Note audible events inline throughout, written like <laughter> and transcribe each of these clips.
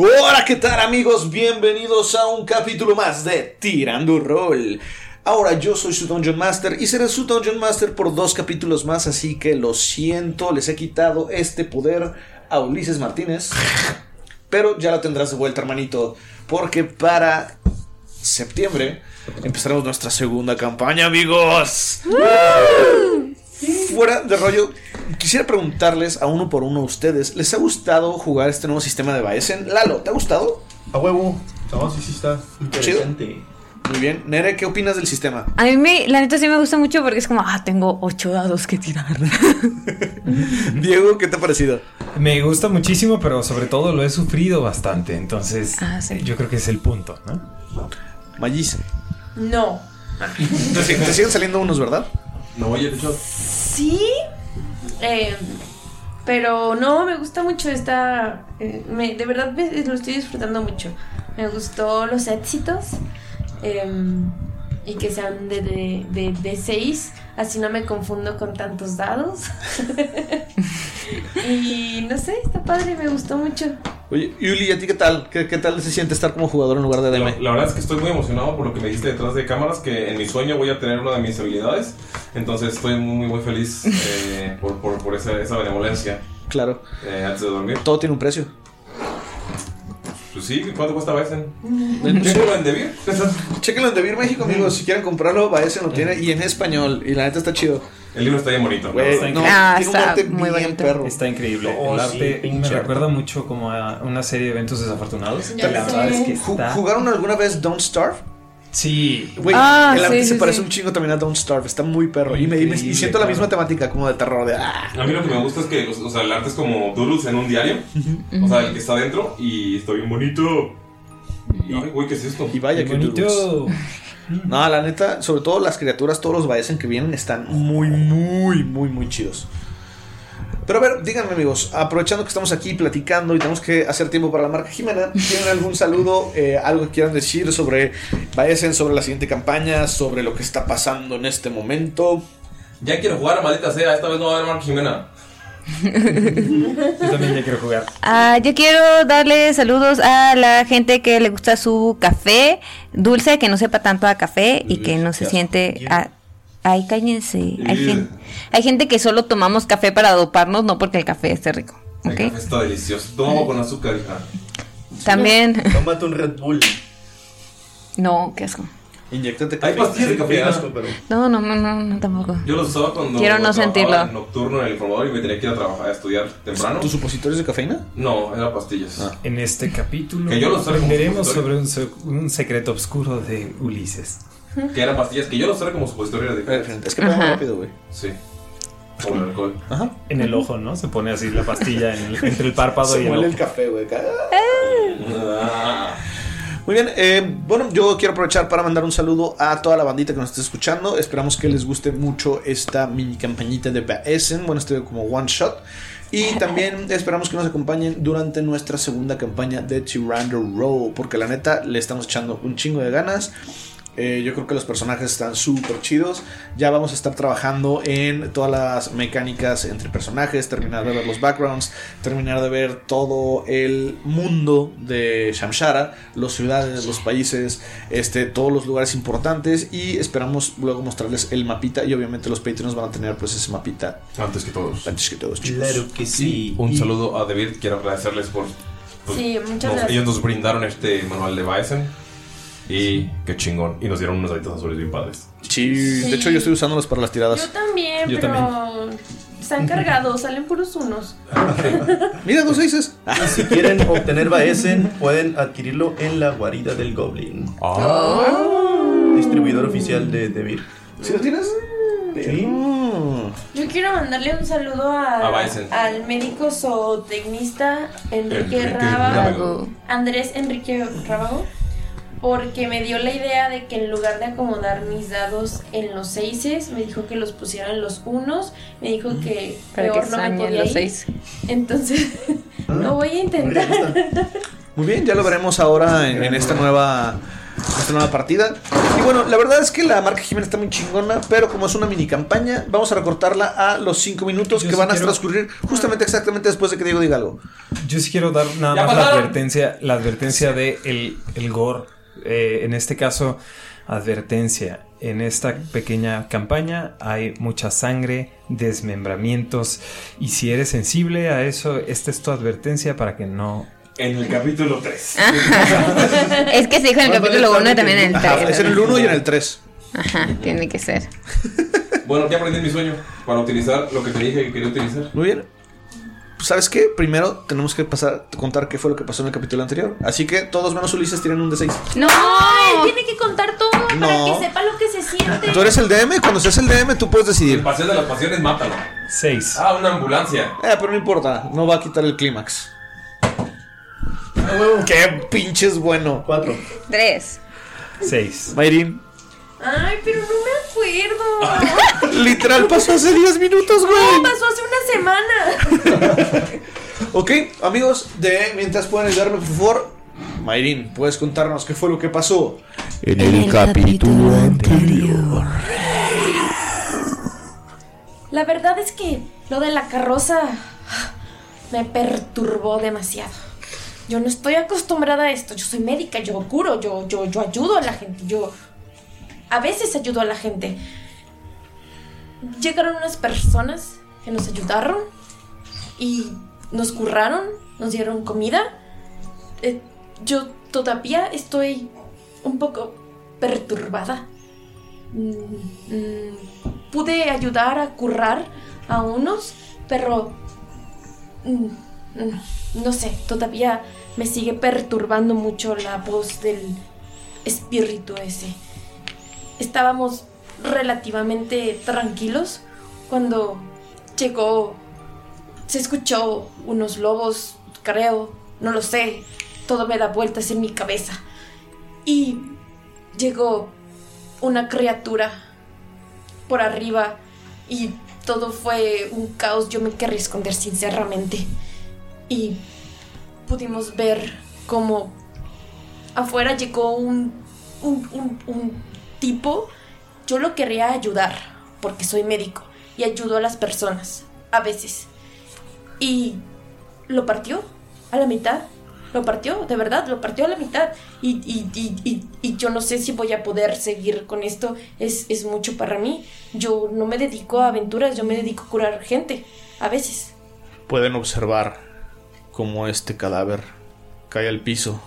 Hola, ¿qué tal amigos? Bienvenidos a un capítulo más de Tirando Roll. Ahora yo soy su Dungeon Master y seré su Dungeon Master por dos capítulos más, así que lo siento, les he quitado este poder a Ulises Martínez. Pero ya lo tendrás de vuelta, hermanito, porque para septiembre empezaremos nuestra segunda campaña, amigos. Fuera de rollo, quisiera preguntarles a uno por uno a ustedes, ¿les ha gustado jugar este nuevo sistema de Baesen? Lalo, ¿te ha gustado? A huevo. No, sí, sí está interesante. Muy bien. Nere, ¿qué opinas del sistema? A mí, me, la neta, sí me gusta mucho porque es como, ah, tengo ocho dados que tirar. <laughs> Diego, ¿qué te ha parecido? Me gusta muchísimo, pero sobre todo lo he sufrido bastante. Entonces, Ah, sí. yo creo que es el punto, ¿no? Magis. No. Te, sig- te siguen saliendo unos, ¿verdad? No, oye, de hecho, Sí. Eh, pero no, me gusta mucho esta. eh, de verdad lo estoy disfrutando mucho. Me gustó los éxitos. em, y que sean de, de, de, de seis. Así no me confundo con tantos dados. <laughs> y no sé, está padre, me gustó mucho. Oye, Yuli, ¿a ti qué tal? ¿Qué, qué tal se siente estar como jugador en lugar de la, DM? la verdad es que estoy muy emocionado por lo que me diste detrás de cámaras, que en mi sueño voy a tener una de mis habilidades. Entonces estoy muy, muy feliz eh, por, por, por esa, esa benevolencia Claro, eh, antes de dormir. todo tiene un precio. Pues sí, ¿cuánto cuesta? Mm. Chéquenlo en Devir. <laughs> Chequenlo en Devir México, amigos. Si quieren comprarlo, Baesen lo tiene y en español. Y la neta está chido. El libro está bien bonito. Güey, está no, Ah, tiene un está arte muy bien bonito. perro. Está increíble. Oh, el sí, arte me pinche recuerda mucho como a una serie de eventos desafortunados. La verdad es que está. ¿Jugaron alguna vez Don't Starve? Sí, Güey, Ah, el arte sí, se sí, parece sí. un chingo también a Don't Starve. Está muy perro. Y, me, y me- y siento la claro. misma temática como de terror. De, ah. A mí lo que me gusta es que, o sea, el arte es como doodles en un diario. O sea, el que está dentro y está bien bonito. Y, ay, güey, ¿qué es esto? Y vaya qué bonito. No, la neta, sobre todo las criaturas, todos los Baesen que vienen están muy, muy, muy, muy chidos. Pero a ver, díganme amigos, aprovechando que estamos aquí platicando y tenemos que hacer tiempo para la marca Jimena, ¿tienen algún saludo, eh, algo que quieran decir sobre Baesen, sobre la siguiente campaña, sobre lo que está pasando en este momento? Ya quiero jugar, maldita sea. Esta vez no va a haber Mark Jimena. Yo también ya quiero jugar. Ah, yo quiero darle saludos a la gente que le gusta su café dulce, que no sepa tanto a café y que no se siente... a- Ay, cállense. Hay, gen- hay gente que solo tomamos café para doparnos, no porque el café esté rico. El café está delicioso. Toma con azúcar, hija. También. Tómate un Red Bull. No, qué asco. Inyectate Hay pastillas de cafeína. No, no, no, no, no, tampoco. Yo los usaba cuando Quiero no sentirlo. en nocturno en el informador y me tenía que ir a trabajar a estudiar temprano. ¿Tus supositorios de cafeína? No, eran pastillas. En este capítulo Que yo aprenderemos supositorio. sobre un secreto oscuro de Ulises. Que eran pastillas que yo los usaba como supositorio de Es que pega rápido, güey. Sí. Como el alcohol. Ajá. En el ojo, ¿no? Se pone así la pastilla en el- entre el párpado Se y el ojo. el café, güey. Ah. Muy bien, eh, bueno, yo quiero aprovechar para mandar un saludo a toda la bandita que nos esté escuchando. Esperamos que les guste mucho esta mini campañita de Baesen. Bueno, este como one shot. Y también esperamos que nos acompañen durante nuestra segunda campaña de Tyranno Roll. Porque la neta le estamos echando un chingo de ganas. Eh, yo creo que los personajes están súper chidos. Ya vamos a estar trabajando en todas las mecánicas entre personajes, terminar de ver los backgrounds, terminar de ver todo el mundo de Shamshara, las ciudades, los países, este, todos los lugares importantes y esperamos luego mostrarles el mapita y obviamente los Patreons van a tener pues ese mapita Antes que todos. antes que todos, chicos. Claro que sí. Un Y- saludo a David. Quiero agradecerles por. pues, Sí, muchas nos- gracias. Ellos nos brindaron este manual de Bison. Y qué chingón. Y nos dieron unos daditos azules bien padres. Sí, de hecho yo estoy usándolos para las tiradas. Yo también, Yo pero están cargados, salen puros unos. <laughs> Mira, dos seises. Si quieren obtener Baesen, pueden adquirirlo en la guarida del Goblin. Distribuidor oficial de Devir. ¿Sí lo tienes? Sí. Yo quiero mandarle un saludo A a- Bison. al médico zootecnista Enrique Enrique Rábago, Rábago. Andrés Enrique Rábago, porque me dio la idea de que en lugar de acomodar mis dados en los seises, me dijo que los pusiera en los unos, me dijo que Para que peor no me podía los ir. seis. Entonces, <laughs> lo voy a intentar. Muy bien, ya lo veremos ahora en, en esta nueva esta nueva partida. Y bueno, la verdad es que la marca Jiménez está muy chingona, pero como es una mini campaña, vamos a recortarla a los 5 minutos Yo que sí van a quiero- transcurrir justamente exactamente después de que Diego diga algo. Yo sí quiero dar nada Ya más la advertencia, la advertencia de el, el gore. Eh, en este caso, advertencia. En esta pequeña campaña hay mucha sangre, desmembramientos. Y si eres sensible a eso, esta es tu advertencia para que no. En el capítulo 3. <laughs> Es que se dijo en el capítulo 1 y también en el Ajá, 3. es en el 1 y en el 3. Ajá, tiene que ser. Bueno, ya aprendí mi sueño. Para utilizar lo que te dije que quería utilizar. Muy bien. Pues, ¿Sabes qué? Primero tenemos que pasar contar qué fue lo que pasó en el capítulo anterior. Así que todos menos Ulises tienen un D6. ¡No! Ay, tiene que contar todo para No. que sepa lo que se siente. Tú eres el DM, cuando seas el DM tú puedes El decidir. paseo de las pasiones, mátalo. 6. Ah, una ambulancia. Eh, pero no importa, no va a quitar el clímax. ¡Qué pinches bueno! Cuatro. 3. 6. Mayrin, Ay, pero no me acuerdo. <laughs> literal pasó hace 10 minutos, güey. No, pasó hace una semana. <laughs> Ok, amigos, de mientras pueden ayudarme, por favor. Mayrin, ¿puedes contarnos qué fue lo que pasó? En el capítulo anterior. La verdad es que lo de la carroza <sighs> me perturbó demasiado. Yo no estoy acostumbrada a esto. Yo soy médica, yo curo, yo, yo, yo ayudo a la gente. Yo a veces ayudo a la gente. Llegaron unas personas que nos ayudaron y nos curraron, nos dieron comida. Eh, yo todavía estoy un poco perturbada. Mm, mm, pude ayudar a currar a unos, pero mm, no sé, todavía me sigue perturbando mucho la voz del espíritu ese. Estábamos relativamente tranquilos cuando llegó, se escuchó unos lobos, creo, no lo sé, todo me da vueltas en mi cabeza. Y llegó una criatura por arriba y todo fue un caos. Yo me quería esconder sinceramente. Y pudimos ver cómo afuera llegó un, un, tipo. Yo lo quería ayudar porque soy médico y ayudo a las personas a veces. Y lo partió a la mitad. Lo partió, de verdad, lo partió a la mitad. Y, y- y- y- y yo no sé si voy a poder seguir con esto. Es, es mucho para mí. Yo no me dedico a aventuras, yo me dedico a curar gente. A veces. Pueden observar cómo este cadáver cae al piso.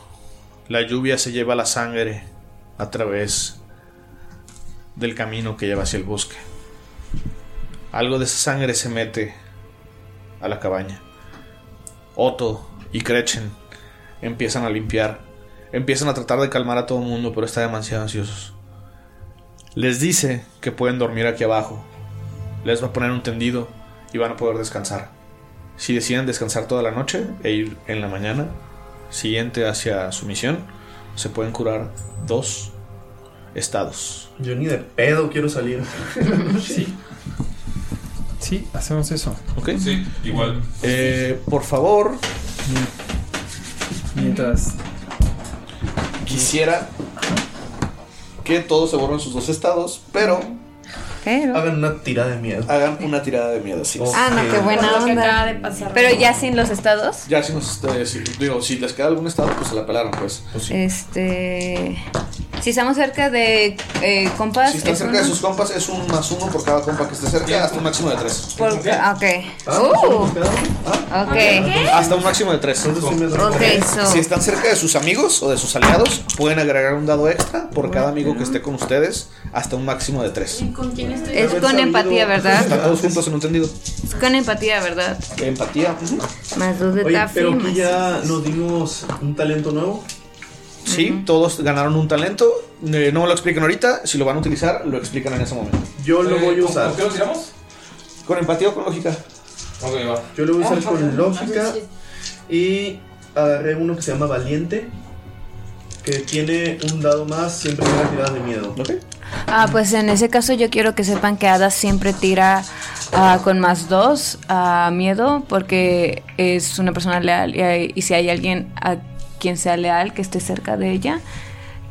La lluvia se lleva la sangre a través del camino que lleva hacia el bosque. Algo de esa sangre se mete a la cabaña. Otto y Gretchen empiezan a limpiar. Empiezan a tratar de calmar a todo el mundo, pero están demasiado ansiosos. Les dice que pueden dormir aquí abajo. Les va a poner un tendido y van a poder descansar. Si deciden descansar toda la noche e ir en la mañana siguiente hacia su misión, se pueden curar dos estados. Yo ni de pedo quiero salir. sí. Sí, hacemos eso. ¿Ok? Sí, igual. Eh, por favor, Mientras. quisiera que todos se borren sus dos estados, pero Pero. Hagan una tirada de miedo. hagan una tirada de miedo, sí. Ah, no, qué buena que onda. acaba de pasar. Pero ya sin los estados. Ya si nos eh, si- digo, si les queda algún estado, pues se la pelaron, pues. Este. Si estamos cerca de eh, compas. Si están es cerca de uno. sus compas, es un más uno por cada compa que esté cerca, hasta un máximo de tres. Por- ah, ok. Ah, Uh, Ah, ok. Hasta un máximo de tres. entonces sí me da- Ok, so. Si están cerca de sus amigos o de sus aliados, pueden agregar un dado extra por cada amigo que esté con ustedes, hasta un máximo de tres. ¿Y con quién estoy? Es con sabido- empatía, ¿verdad? Están todos juntos en un tendido. Es con empatía, ¿verdad? Empatía. Más dos de Oye, pero más- aquí ya nos dimos un talento nuevo. Sí, todos ganaron un talento. Eh, no me lo explican ahorita. Si lo van a utilizar, lo explican en ese momento. Yo lo Eh, voy a ¿con- usar. ¿Con qué lo tiramos? ¿Con empatía o con lógica? Ok, va. Yo lo voy a usar con lógica. Y agarré uno que se llama Valiente. Que tiene un dado más siempre que haga tiradas de miedo. ¿Ok? Ah, pues en ese caso yo quiero que sepan que Ada siempre tira ah, con más dos a miedo porque es una persona leal y, hay- y si hay alguien a quien sea leal que esté cerca de ella,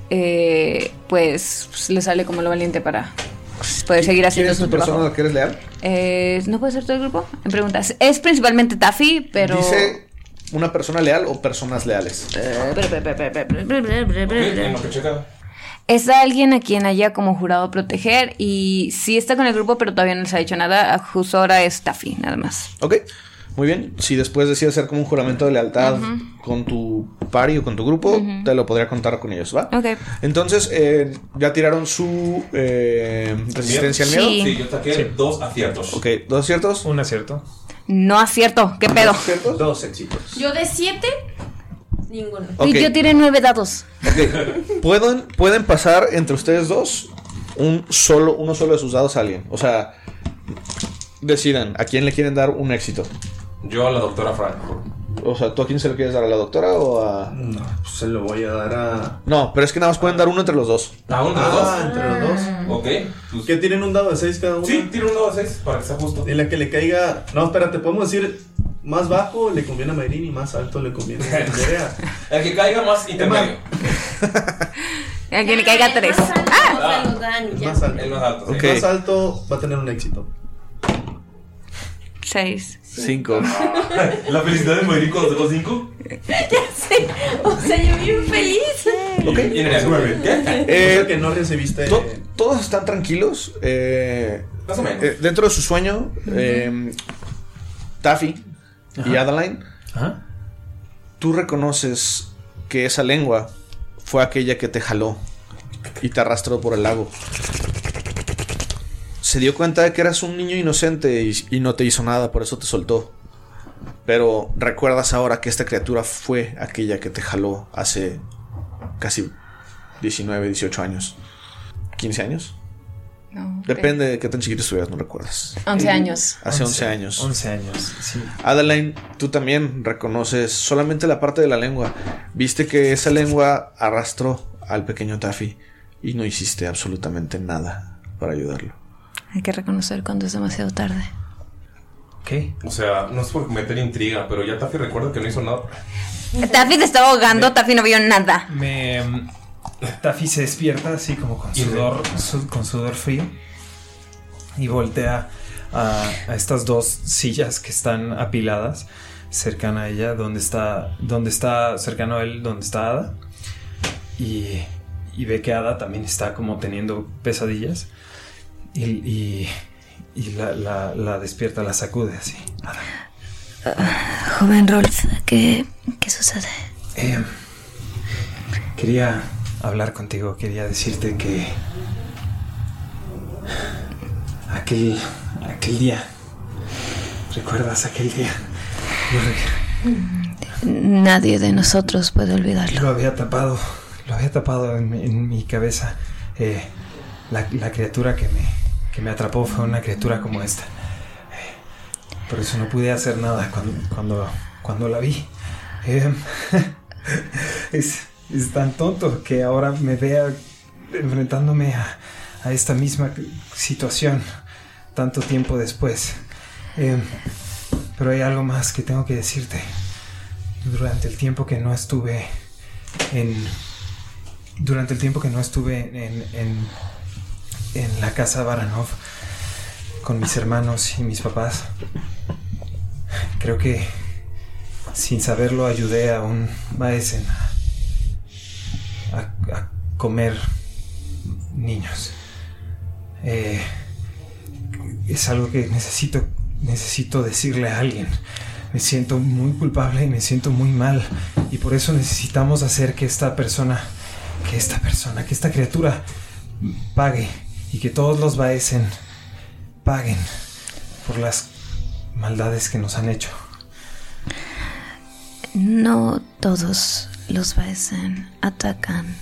eh, pues, pues, le sale como lo valiente para pues, poder seguir ¿Quién haciendo su persona trabajo. la que eres leal? Eh, ¿No puede ser todo el grupo? En preguntas. Es principalmente Taffy, pero... Dice una persona leal o personas leales. Es alguien a quien haya como jurado proteger y sí está con el grupo, pero todavía no les ha dicho nada. Justo ahora es Taffy, nada más. Ok, muy bien. Si después decides hacer como un juramento de lealtad con tu party o con tu grupo, te lo podría contar con ellos, ¿va? Ok. Entonces, eh, ya tiraron su eh, resistencia al miedo. Sí. Sí, yo saqué dos aciertos. Ok, ¿dos ciertos? Un acierto. No acierto, ¿qué pedo? ¿Ciertos? Dos éxitos. Yo de siete, ninguno. Y yo tiré nueve dados. Ok. Pueden, pueden pasar entre ustedes dos un solo, uno solo de sus dados a alguien. O sea, decidan a quién le quieren dar un éxito. Yo a la doctora Frank. O sea, ¿tú a quién se lo quieres dar? ¿A la doctora o a.? No, pues se lo voy a dar a. No, pero es que nada más pueden dar uno entre los dos. ¿A uno de los Ah, dos? entre los dos. Ok. pues- ¿Qué tienen un dado de 6 cada uno? Sí, tira un dado de seis para que sea justo. En la que le caiga. No, espérate, podemos decir. Más bajo le conviene a Mayrin y más alto le conviene a <laughs> Nerea. El que caiga más intermedio. A quien le caiga tres. Más alto, Ah. y más alto. El más alto. El más alto va a tener un éxito. Seis. Cinco. <laughs> La felicidad de Mayrin cuando sacó cinco. <laughs> Sí, o sea, yo bien feliz. Ok. Y Nerea nueve. ¿Qué? <laughs> Eh, que no recibiste. to- todos están tranquilos. eh, Más o menos. eh, dentro de su sueño, eh, Taffy y Adeline, Ajá. tú reconoces que esa lengua fue aquella que te jaló y te arrastró por el lago. Se dio cuenta de que eras un niño inocente y, y no te hizo nada, por eso te soltó. Pero recuerdas ahora que esta criatura fue aquella que te jaló hace casi 19, 18 años. ¿15 años? No, Depende de qué tan chiquito estuvieras, no recuerdas. Once años. Hace 11 años. 11 años, sí. Adeline, tú también reconoces solamente la parte de la lengua. Viste que esa lengua arrastró al pequeño Taffy y no hiciste absolutamente nada para ayudarlo. Hay que reconocer cuando es demasiado tarde. ¿Qué? O sea, no es por meter intriga, pero ya Taffy recuerda que no hizo nada. Taffy te estaba ahogando, Taffy no vio nada. Me. mm, Taffy se despierta así como con sudor, su- con sudor frío y voltea a, a estas dos sillas que están apiladas cercana a ella, donde está, donde está cercano a él, donde está Ada y, y ve que Ada también está como teniendo pesadillas y, y- y la, la- la despierta, la sacude así. Joven Rolf, ¿qué, qué sucede? eh, quería hablar contigo, quería decirte que aquel, aquel día. ¿Recuerdas aquel día? Nadie de nosotros puede olvidarlo. Lo había tapado, lo había tapado en, mi- en mi cabeza. Eh, la, criatura que me, que me atrapó fue una criatura como esta. Por eso no pude hacer nada cuando, cuando, cuando la vi. Eh, <laughs> es, es tan tonto que ahora me vea enfrentándome a, a esta misma situación tanto tiempo después. Eh, pero hay algo más que tengo que decirte. Durante el tiempo que no estuve en. Durante el tiempo que no estuve en, en la casa Baranov con mis hermanos y mis papás, creo que sin saberlo ayudé a un a- a comer niños. Eh, es algo que necesito, necesito decirle a alguien. Me siento muy culpable y me siento muy mal. Y por eso necesitamos hacer que esta persona, que esta persona, que esta criatura pague. Y que todos los Baesen paguen por las maldades que nos han hecho. No todos los Baesen atacan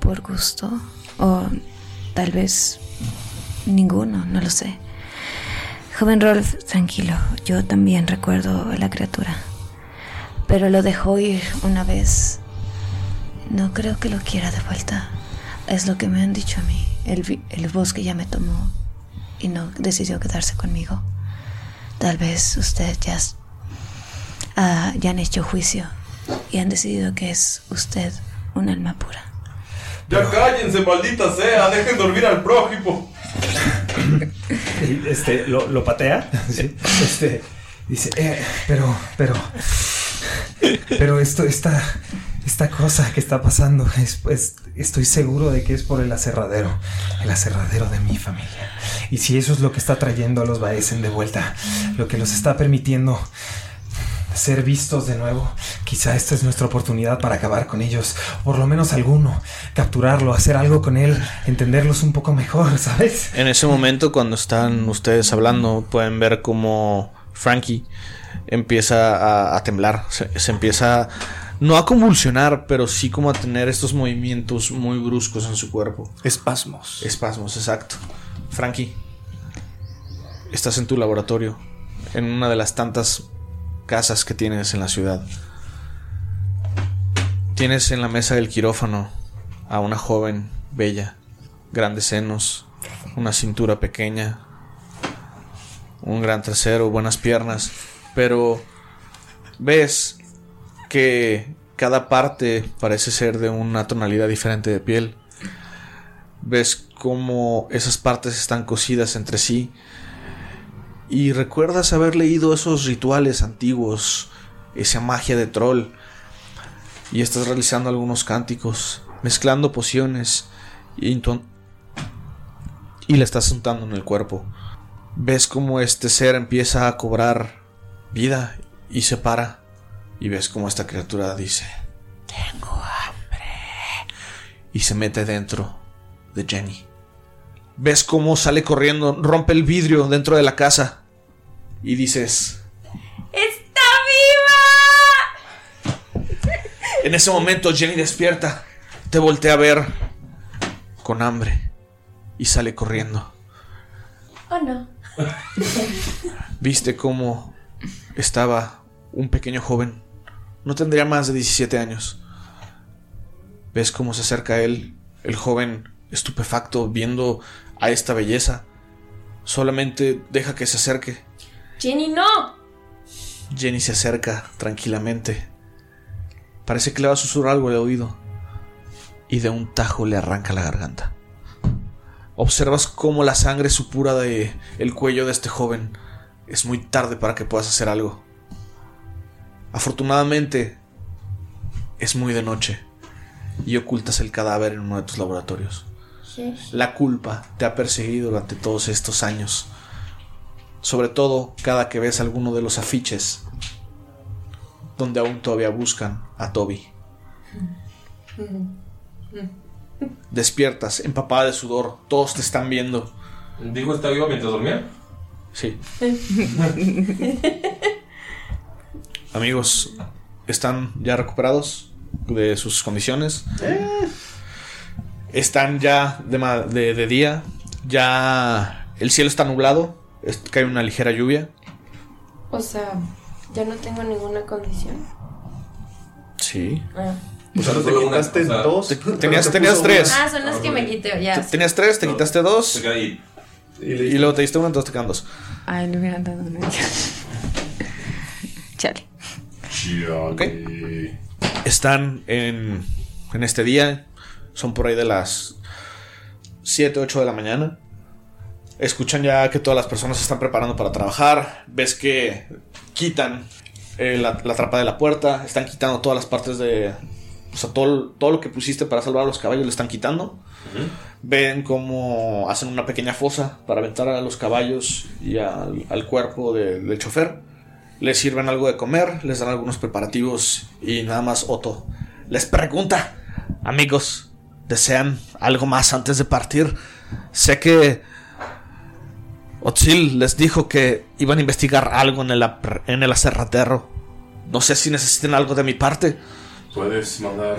por gusto. O tal vez ninguno, no lo sé. Joven Rolf, tranquilo. Yo también recuerdo a la criatura. Pero lo dejó ir una vez. No creo que lo quiera de vuelta. Es lo que me han dicho a mí. El, el bosque ya me tomó y no decidió quedarse conmigo. Tal vez usted ya, ah, ya han hecho juicio y han decidido que es usted un alma pura. Ya cállense, maldita sea, dejen dormir al prójimo. <laughs> Este, lo, lo patea. <laughs> Sí. <laughs> Este, dice, "Eh, pero, pero, pero esto, esta, esta cosa que está pasando, es, pues, estoy seguro de que es por el aserradero, el aserradero de mi familia. Y si eso es lo que está trayendo a los Baesen de vuelta, lo que los está permitiendo ser vistos de nuevo, quizá esta es nuestra oportunidad para acabar con ellos, por lo menos alguno, capturarlo, hacer algo con él, entenderlos un poco mejor, <laughs> ¿sabes? En ese momento, cuando están ustedes hablando, pueden ver como Frankie empieza a, a temblar. Se, se empieza no a convulsionar, pero sí como a tener estos movimientos muy bruscos en su cuerpo. Espasmos. Espasmos, exacto. Frankie, estás en tu laboratorio, en una de las tantas casas que tienes en la ciudad. Tienes en la mesa del quirófano a una joven bella, grandes senos, una cintura pequeña, un gran trasero, buenas piernas, pero ves que cada parte parece ser de una tonalidad diferente de piel. Ves cómo esas partes están cosidas entre sí y recuerdas haber leído esos rituales antiguos, esa magia de troll, y estás realizando algunos cánticos, mezclando pociones y, y la estás untando en el cuerpo. Ves cómo este ser empieza a cobrar vida y se para, y ves cómo esta criatura dice, tengo hambre, y se mete dentro de Jenny. Ves cómo sale corriendo, rompe el vidrio dentro de la casa y dices, ¡Está viva! <laughs> En ese momento Jenny despierta, te voltea a ver con hambre y sale corriendo. Oh no. <laughs> Viste cómo estaba un pequeño joven, no tendría más de 17 años. Ves cómo se acerca a él, el joven estupefacto viendo a esta belleza. Solamente deja que se acerque. Jenny, no. Jenny se acerca tranquilamente. Parece que le va a susurrar algo de oído. Y de un tajo le arranca la garganta. Observas cómo la sangre supura de el cuello de este joven. Es muy tarde para que puedas hacer algo. Afortunadamente, es muy de noche y ocultas el cadáver en uno de tus laboratorios. La culpa te ha perseguido durante todos estos años. Sobre todo cada que ves alguno de los afiches donde aún todavía buscan a Toby. <laughs> Despiertas, empapada de sudor, todos te están viendo. ¿Dijo está vivo mientras dormía? Sí. <laughs> Amigos, ¿están ya recuperados de sus condiciones? Están ya de, de- de día. Ya el cielo está nublado. es- cae una ligera lluvia. O sea, ya no tengo ninguna condición. Sí. Ah, O sea, te quitaste dos. Tenías- te tenías tres. una. Ah, son las que me quité, ya. Tenías tres, te quitaste dos. Ahí. Y luego te diste uno, entonces te quedan dos. Ay, le hubieran dado una. <laughs> Chale. Están en, en este día. Son por ahí de las 7, 8 de la mañana. Escuchan ya que todas las personas se están preparando para trabajar. Ves que quitan eh, la, la trapa de la puerta. Están quitando todas las partes de... O sea, todo, todo lo que pusiste para salvar a los caballos lo están quitando. Ven cómo hacen una pequeña fosa para aventar a los caballos y al, al cuerpo de- del chofer. Les sirven algo de comer, les dan algunos preparativos y nada más Otto les pregunta, amigos, ¿desean algo más antes de partir? Sé que Otzil les dijo que iban a investigar algo en el, en el. No sé si necesiten algo de mi parte. ¿Puedes mandar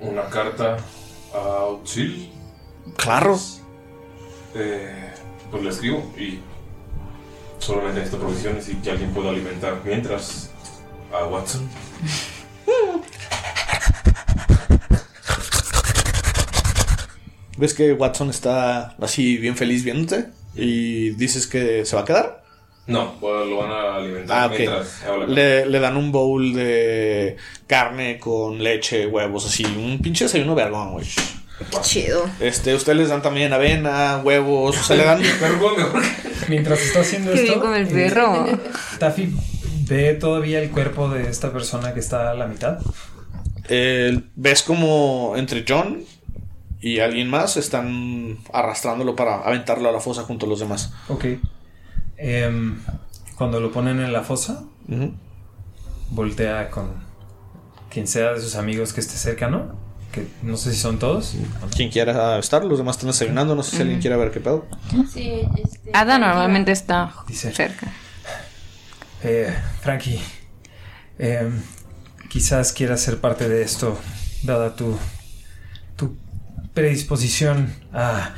una carta a Auxil? Claro. Eh, pues le escribo y solamente necesito provisiones y que alguien pueda alimentar mientras a Watson. ¿Ves que Watson está así bien feliz viéndote? Y dices que se va a quedar. No, lo van a alimentar Ah, ok. mientras. Le, le dan un bowl de carne con leche, huevos, así. Un pinche desayuno vergón, güey. Chido. Este, ustedes les dan también avena, huevos, o sea, le dan... <laughs> Mientras está haciendo Qué esto. bien el eh, perro. Taffy ve todavía el cuerpo de esta persona que está a la mitad. Eh, ves como entre John y alguien más están arrastrándolo para aventarlo a la fosa junto a los demás. Ok. Em, cuando lo ponen en la fosa, voltea con quien sea de sus amigos que esté cerca, ¿no? Que no sé si son todos. Quien quiera estar, los demás están desayunando, no sé si alguien quiere ver qué pedo. Sí, este. Ada normalmente está Dice. cerca. Eh, Frankie, em, quizás quieras ser parte de esto, dada tu, tu predisposición a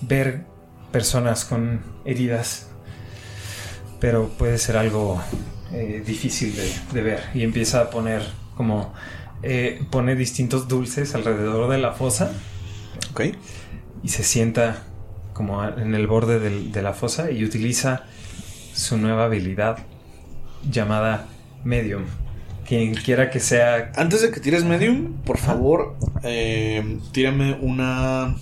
ver personas con heridas, pero puede ser algo eh, difícil de, de ver. Y empieza a poner como... eh, pone distintos dulces alrededor de la fosa. Ok. Y se sienta como en el borde del- de la fosa y utiliza su nueva habilidad llamada Medium. Quien quiera que sea. Antes de que tires Medium, por favor, eh, tírame una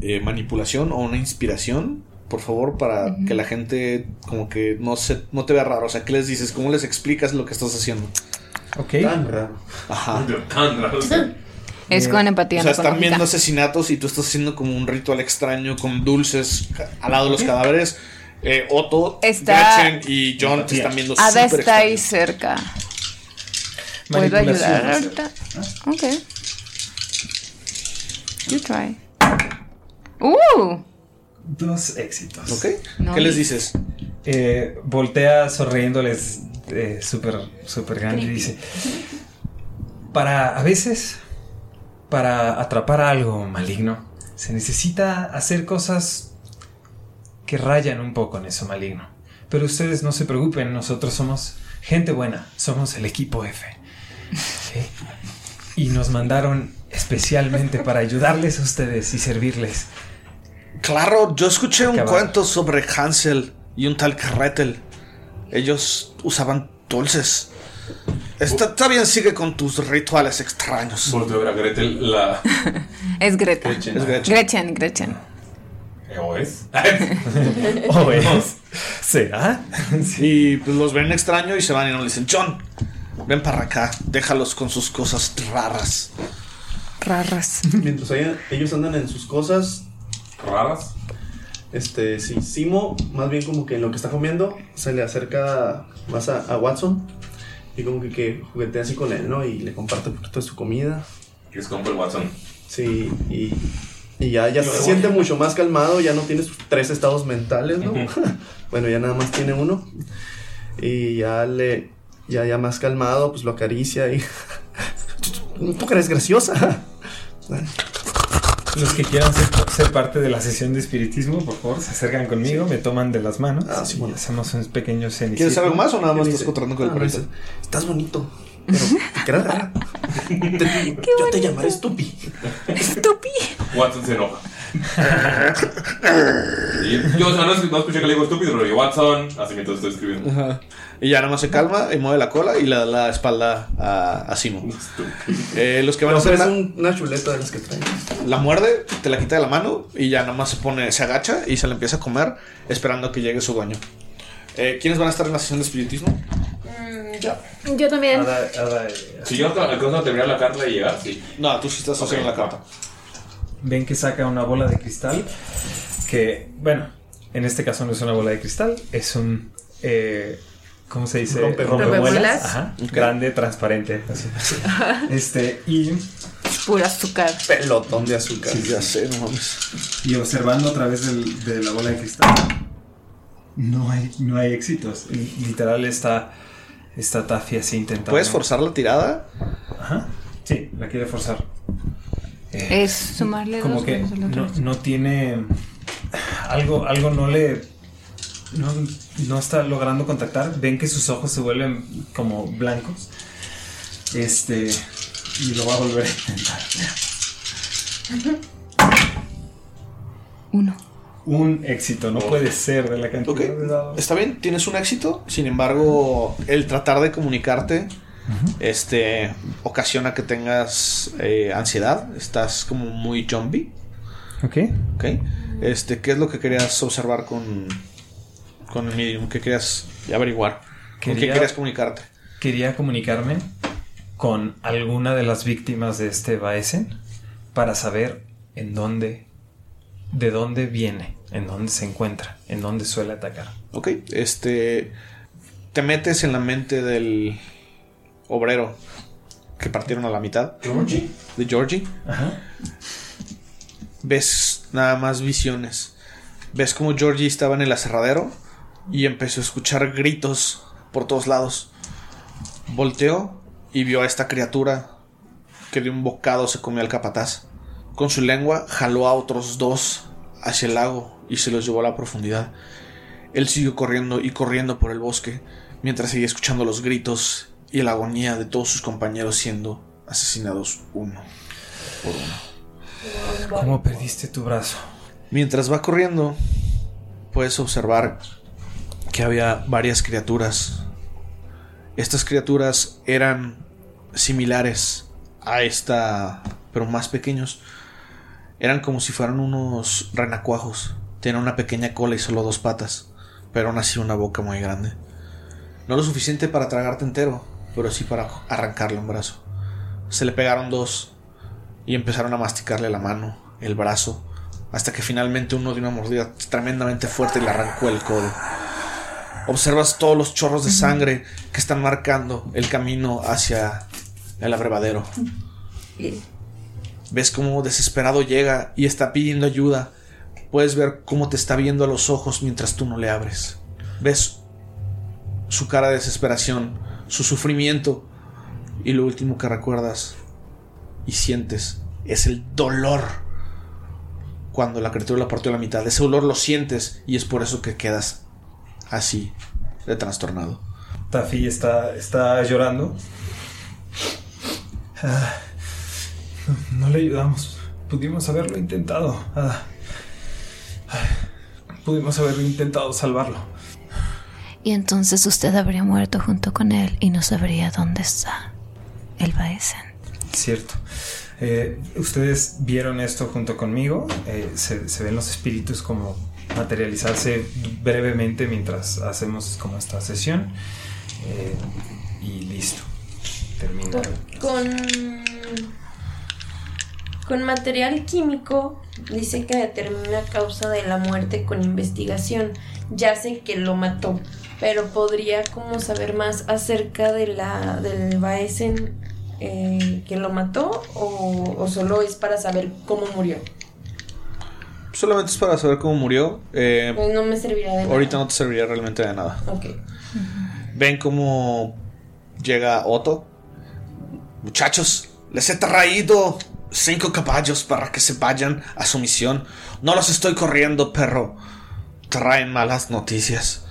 eh, manipulación o una inspiración, por favor, para que la gente como que no se no te vea raro. O sea, ¿qué les dices? ¿Cómo les explicas lo que estás haciendo? Ok. Tan raro. Ajá. <laughs> Tan raro. Es con empatía. O sea, están viendo asesinatos y tú estás haciendo como un ritual extraño con dulces al lado de los cadáveres. Eh, Otto, Está- Gretchen y John te están viendo Ada está ahí cerca. ¿Puedo ayudar ahorita? Ok. You try. Uh, Dos éxitos. ¿Ok? No. ¿Qué les dices? Eh, voltea sonriéndoles eh, súper súper grande y dice: Para a veces, para atrapar algo maligno, se necesita hacer cosas que rayan un poco en eso maligno. Pero ustedes no se preocupen, nosotros somos gente buena, somos el equipo F. ¿Sí? Y nos mandaron especialmente para ayudarles a ustedes y servirles. Claro, yo escuché un cuento sobre Hansel y un tal Gretel. Ellos usaban dulces. Está, está bien, sigue con tus rituales extraños. Volteo a ver a Gretel, la. <laughs> Es Greta. Gretchen. Es Gretchen. Gretchen, Gretchen. <laughs> <laughs> ¿O es? ¿O es? ¿Será? Y pues los ven extraño y se van y no le dicen, John, ven para acá, déjalos con sus cosas raras. raras. Mientras ellos andan en sus cosas, ¿Raras? Este, sí, Simo, más bien como que en lo que está comiendo, se le acerca más a, a Watson y como que, que juguetea así con él, ¿no? Y le comparte un poquito de su comida. ¿Quieres comprar el Watson? Sí, y Y ya, ya se siente mucho más calmado, ya no tiene sus tres estados mentales, ¿no? <laughs> bueno, ya nada más tiene uno. Y ya le, ya, ya más calmado, pues lo acaricia y... <laughs> ¿Tú crees graciosa? <laughs> Los que quieran ser, ser parte de la sesión de espiritismo, por favor, se acercan conmigo, me toman de las manos y hacemos un pequeño cenicito. ¿Quieres algo más o nada más ¿Qué estás dice? controlando con el Ah, perrito? dice, Estás bonito, pero <laughs> te quedas rara. Yo te llamaré Stupi. Stupi. Watson se enoja. <laughs> Y yo o sea, no, no escuché que le digo estúpido, pero yo Watson, así mientras estoy escribiendo. Ajá. Y ya nada más se calma y mueve la cola y le da la espalda a, a Simo. Eh, los que van a hacer es la, un- una chuleta de las que traen. la muerde, te la quita de la mano y ya nada más se pone, se agacha y se la empieza a comer esperando a que llegue su dueño. Eh, ¿Quiénes van a estar en la sesión de espiritismo? Mm, yo. Yo también. Ada- Ada, eh, Si yo alcanzo a terminar la carta y llegar, sí. No, tú sí estás haciendo la carta. Ven que saca una bola de cristal que, bueno, en este caso no es una bola de cristal, es un, eh, ¿cómo se dice? Rompemuelas. Ajá, grande, transparente, así. Este, y, Pura azúcar. Pelotón de azúcar. Sí, ya sé, no mames. y observando a través del- de la bola de cristal, no hay, no hay éxitos. Y Literal está, está Taffy así intentando. ¿Puedes forzar la tirada? Ajá, sí, la quiere forzar. Eh, Es sumarle como dos que no, no tiene algo algo no le no, no está logrando contactar ven que sus ojos se vuelven como blancos este y lo va a volver a intentar Uno. un éxito no puede ser de la cantidad Ok, de dados está bien, tienes un éxito. Sin embargo, el tratar de comunicarte este, ocasiona que tengas eh, ansiedad. Estás como muy zombie. ok ¿Ok? Este, ¿Qué es lo que querías observar con, con el medium? ¿Qué querías averiguar? ¿Con qué Quería- querías comunicarte? quería comunicarme con alguna de las víctimas de este Baesen para saber en dónde de dónde viene en dónde se encuentra en dónde suele atacar Ok, este. Te metes en la mente del obrero que partieron a la mitad. Georgie. De Georgie. Ajá. Ves nada más visiones. Ves como Georgie estaba en el aserradero y empezó a escuchar gritos por todos lados. Volteó y vio a esta criatura que de un bocado se comió al capataz. Con su lengua jaló a otros dos hacia el lago y se los llevó a la profundidad. Él siguió corriendo y corriendo por el bosque mientras seguía escuchando los gritos y la agonía de todos sus compañeros siendo asesinados uno por uno. cómo perdiste tu brazo Mientras va corriendo, puedes observar que había varias criaturas. Estas criaturas eran similares a esta, pero más pequeños. Eran como si fueran unos renacuajos. Tenían una pequeña cola y solo dos patas, pero aún así una boca muy grande. No lo suficiente para tragarte entero, pero sí para arrancarle un brazo. Se le pegaron dos y empezaron a masticarle la mano, el brazo, hasta que finalmente uno dio una mordida tremendamente fuerte y le arrancó el codo. Observas todos los chorros de sangre que están marcando el camino hacia el abrevadero. Ves cómo desesperado llega y está pidiendo ayuda. Puedes ver cómo te está viendo a los ojos mientras tú no le abres. Ves su cara de desesperación, su sufrimiento. Y lo último que recuerdas y sientes es el dolor cuando la criatura la partió a la mitad. Ese dolor lo sientes y es por eso que quedas así de trastornado. Taffy está, está llorando. Ah, no, le ayudamos. Pudimos haberlo intentado. Ah, ah, pudimos haber intentado salvarlo. Y entonces usted habría muerto junto con él y no sabría dónde está el Baesen. Cierto. Eh, Ustedes vieron esto junto conmigo. Eh, se, se ven los espíritus como materializarse brevemente mientras hacemos como esta sesión. Eh, y listo. Termina. Con. Con material químico dice que determina causa de la muerte con investigación. Ya sé que lo mató, pero podría como saber más acerca de la del Baesen eh, que lo mató o, o solo es para saber cómo murió. solamente es para saber cómo murió. Eh, Pues no me servirá de nada. ahorita no te serviría realmente de nada. Ok. Ven cómo llega Otto. Muchachos, les he traído cinco caballos para que se vayan a su misión. No los estoy corriendo, perro. Traen malas noticias.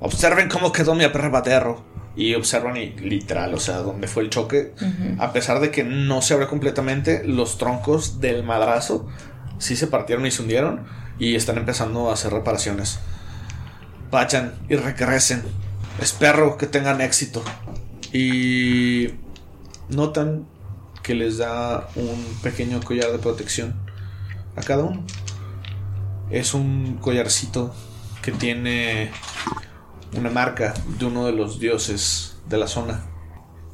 Observen cómo quedó mi abrevadero. Y observan y literal, o sea, donde fue el choque. A pesar de que no se abre completamente, los troncos del madrazo sí se partieron y se hundieron. Y están empezando a hacer reparaciones. Vayan y regresen. Espero que tengan éxito. Y notan que les da un pequeño collar de protección a cada uno. Es un collarcito que tiene una marca de uno de los dioses de la zona.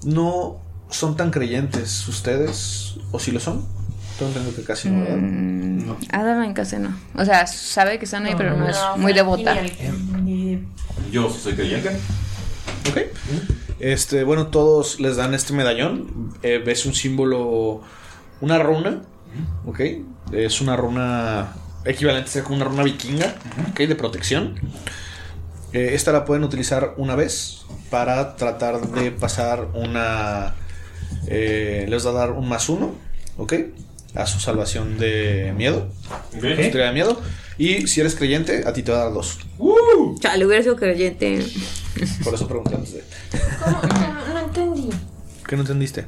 No son tan creyentes ustedes, o si lo son. Tengo entendido que casi no, ¿verdad? Mm, Adeline casi no. O sea, sabe que están ahí, pero no es No, muy devota. el- Yo soy creyente. Ok. Este, bueno, todos les dan este medallón. Eh, ves un símbolo, una runa. Ok. Es una runa equivalente a como una runa vikinga. Ok, de protección. Eh, esta la pueden utilizar una vez para tratar de pasar una. eh, les va a dar un más uno. Ok. A su salvación de miedo. Ok. Su tirada de miedo. Y si eres creyente, a ti te va a dar dos. Chale, hubiera sido creyente. Por eso pregunté antes de. ¿Cómo? No, no entendí. ¿Qué no entendiste?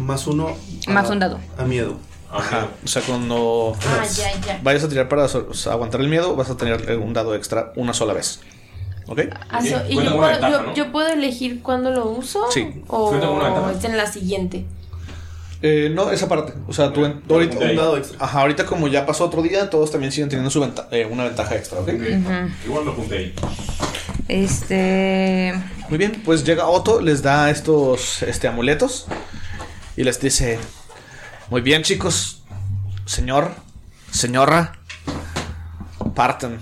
Más uno. Más un dado. A miedo. Ajá. O sea, cuando Ah, ya, ya. vayas a tirar para so- aguantar el miedo, vas a tener un dado extra una sola vez. ¿Ok? Ah, ¿Y yo puedo, ventaja, yo, ¿no? yo puedo elegir cuándo lo uso? Sí. ¿O es en la siguiente? Eh, no, esa parte. O sea, tú, tú ahorita, Un dado extra. Ajá, ahorita como ya pasó otro día, todos también siguen teniendo su venta- eh, una ventaja extra, ¿ok? Igual lo apunté ahí. Este. Muy bien, pues llega Otto, les da estos este, amuletos y les dice: Muy bien, chicos, señor, señora, parten.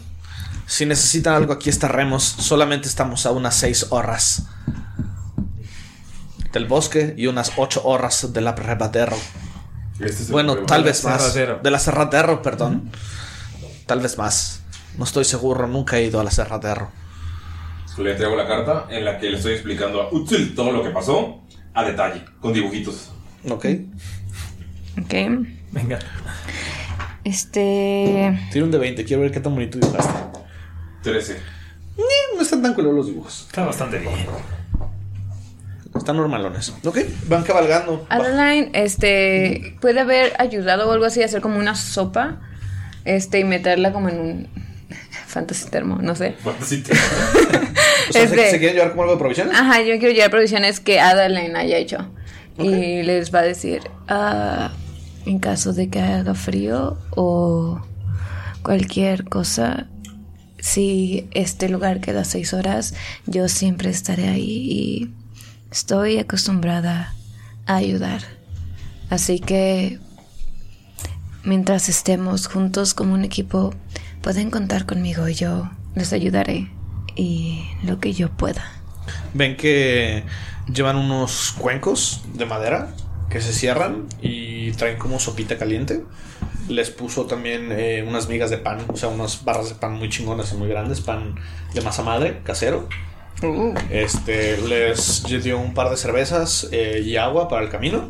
Si necesitan algo, aquí estaremos. Solamente estamos a unas seis horas del bosque y unas ocho horas del abrevadero. Este Bueno, problema. tal vez más. aserradero. Del aserradero, perdón. Tal vez más. No estoy seguro, nunca he ido al aserradero. Le entrego la carta en la que le estoy explicando a Utsil todo lo que pasó a detalle, con dibujitos. ¿Ok? Ok. Venga. Este. Tiene un de 20, quiero ver qué tan bonito dibujaste. 13. No están tan culeros los dibujos. Está bastante bien. Están normalones. Ok, van cabalgando. Adeline, este. Puede haber ayudado o algo así a hacer como una sopa. Este, y meterla como en un. <laughs> Fantasy termo, no sé. Fantasy. <laughs> O sea, ¿se, Este- se quieren llevar como algo de provisiones? Ajá, yo quiero llevar provisiones que Adeline haya hecho. Y les va a decir, ah, en caso de que haga frío o cualquier cosa, si este lugar queda seis horas, yo siempre estaré ahí y estoy acostumbrada a ayudar. Así que mientras estemos juntos como un equipo, pueden contar conmigo yo les ayudaré y lo que yo pueda. Ven que llevan unos cuencos de madera que se cierran y traen como sopita caliente. Les puso también eh, unas migas de pan, o sea, unas barras de pan muy chingonas y muy grandes, pan de masa madre, casero. Este, les dio un par de cervezas eh, y agua para el camino.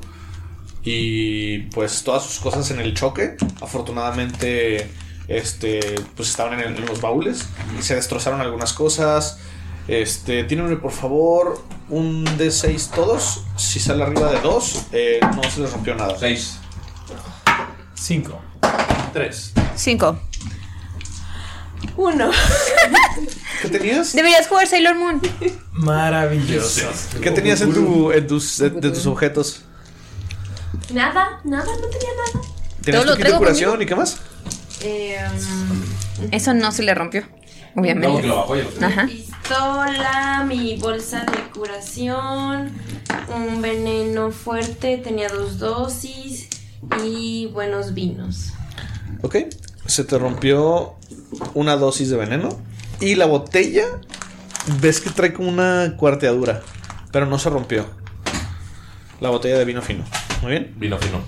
Y pues todas sus cosas en el choque. Afortunadamente, este, pues estaban en, en los baúles. Se destrozaron algunas cosas. Este, tírenme por favor un D6 todos. Si sale arriba de 2, no se les rompió nada. 6. Cinco. Tres. Cinco. Uno. ¿Qué tenías? Deberías jugar Sailor Moon. Maravilloso. ¿Qué tenías en, tu, en tus, de, de tus objetos? Nada, nada, no tenía nada. ¿Tienes Todo lo tu kit de traigo curación y qué más? Eh, Eso no se le rompió, No, que obviamente. lo. Ajá. Pistola, mi bolsa de curación, un veneno fuerte, tenía dos dosis y buenos vinos. Ok. Se te rompió una dosis de veneno. Y la botella, ves que trae como una cuarteadura. Pero no se rompió. La botella de vino fino. Muy bien. Vino fino.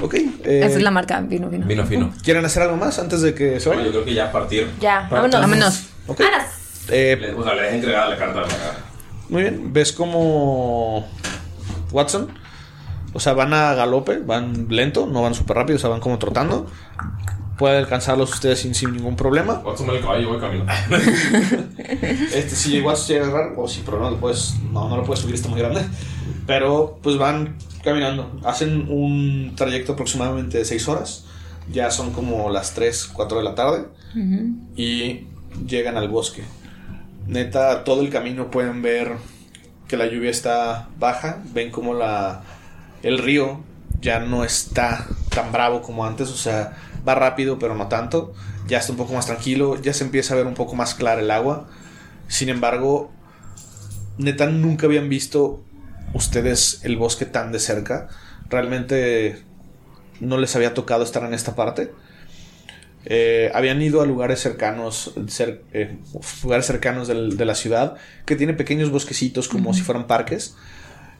Ok. eh, Esa es la marca vino vino. Vino fino. ¿Quieren hacer algo más antes de que se No, vayan? yo creo que ya partir. Ya, vámonos. Vámonos. Ok. Aras. Eh, O sea, le entregada la carta. la- Muy bien, ves como Watson, o sea, van a galope, van lento, no van súper rápido, o sea, van como trotando. Puede alcanzarlos ustedes sin, sin ningún problema. Watson el caballo, voy camino. <laughs> Este, si Watson llega a agarrar, o si pero no lo puedes, no, no lo puedes subir, está muy grande. Pero pues van caminando, hacen un trayecto aproximadamente de 6 horas. Ya son como las 3, 4 de la tarde. y llegan al bosque. Neta, todo el camino pueden ver que la lluvia está baja, ven como la el río ya no está tan bravo como antes, o sea, va rápido pero no tanto, ya está un poco más tranquilo, ya se empieza a ver un poco más clara el agua. Sin embargo, neta nunca habían visto ustedes el bosque tan de cerca. Realmente no les había tocado estar en esta parte. Eh, habían ido a lugares cercanos, cer- eh, lugares cercanos del- de la ciudad, que tiene pequeños bosquecitos como si fueran parques.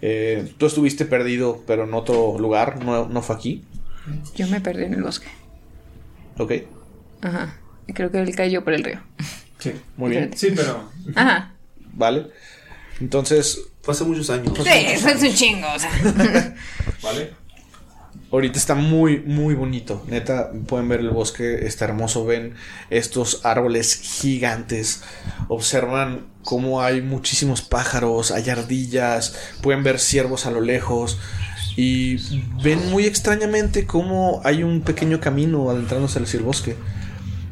Eh, tú estuviste perdido, pero en otro lugar, no, no fue aquí. Yo me perdí en el bosque. Ok, Ajá. Y creo que él cayó por el río. Sí. muy bien, Sí, pero. Ajá. vale. Entonces, Fue hace muchos años. Sí, eso es un chingo, o sea. <laughs> ¿Vale? Ahorita está muy, muy bonito. Neta, pueden ver el bosque, está hermoso. Ven estos árboles gigantes. Observan cómo hay muchísimos pájaros, hay ardillas. Pueden ver ciervos a lo lejos. Y ven muy extrañamente cómo hay un pequeño camino adentrándose el bosque.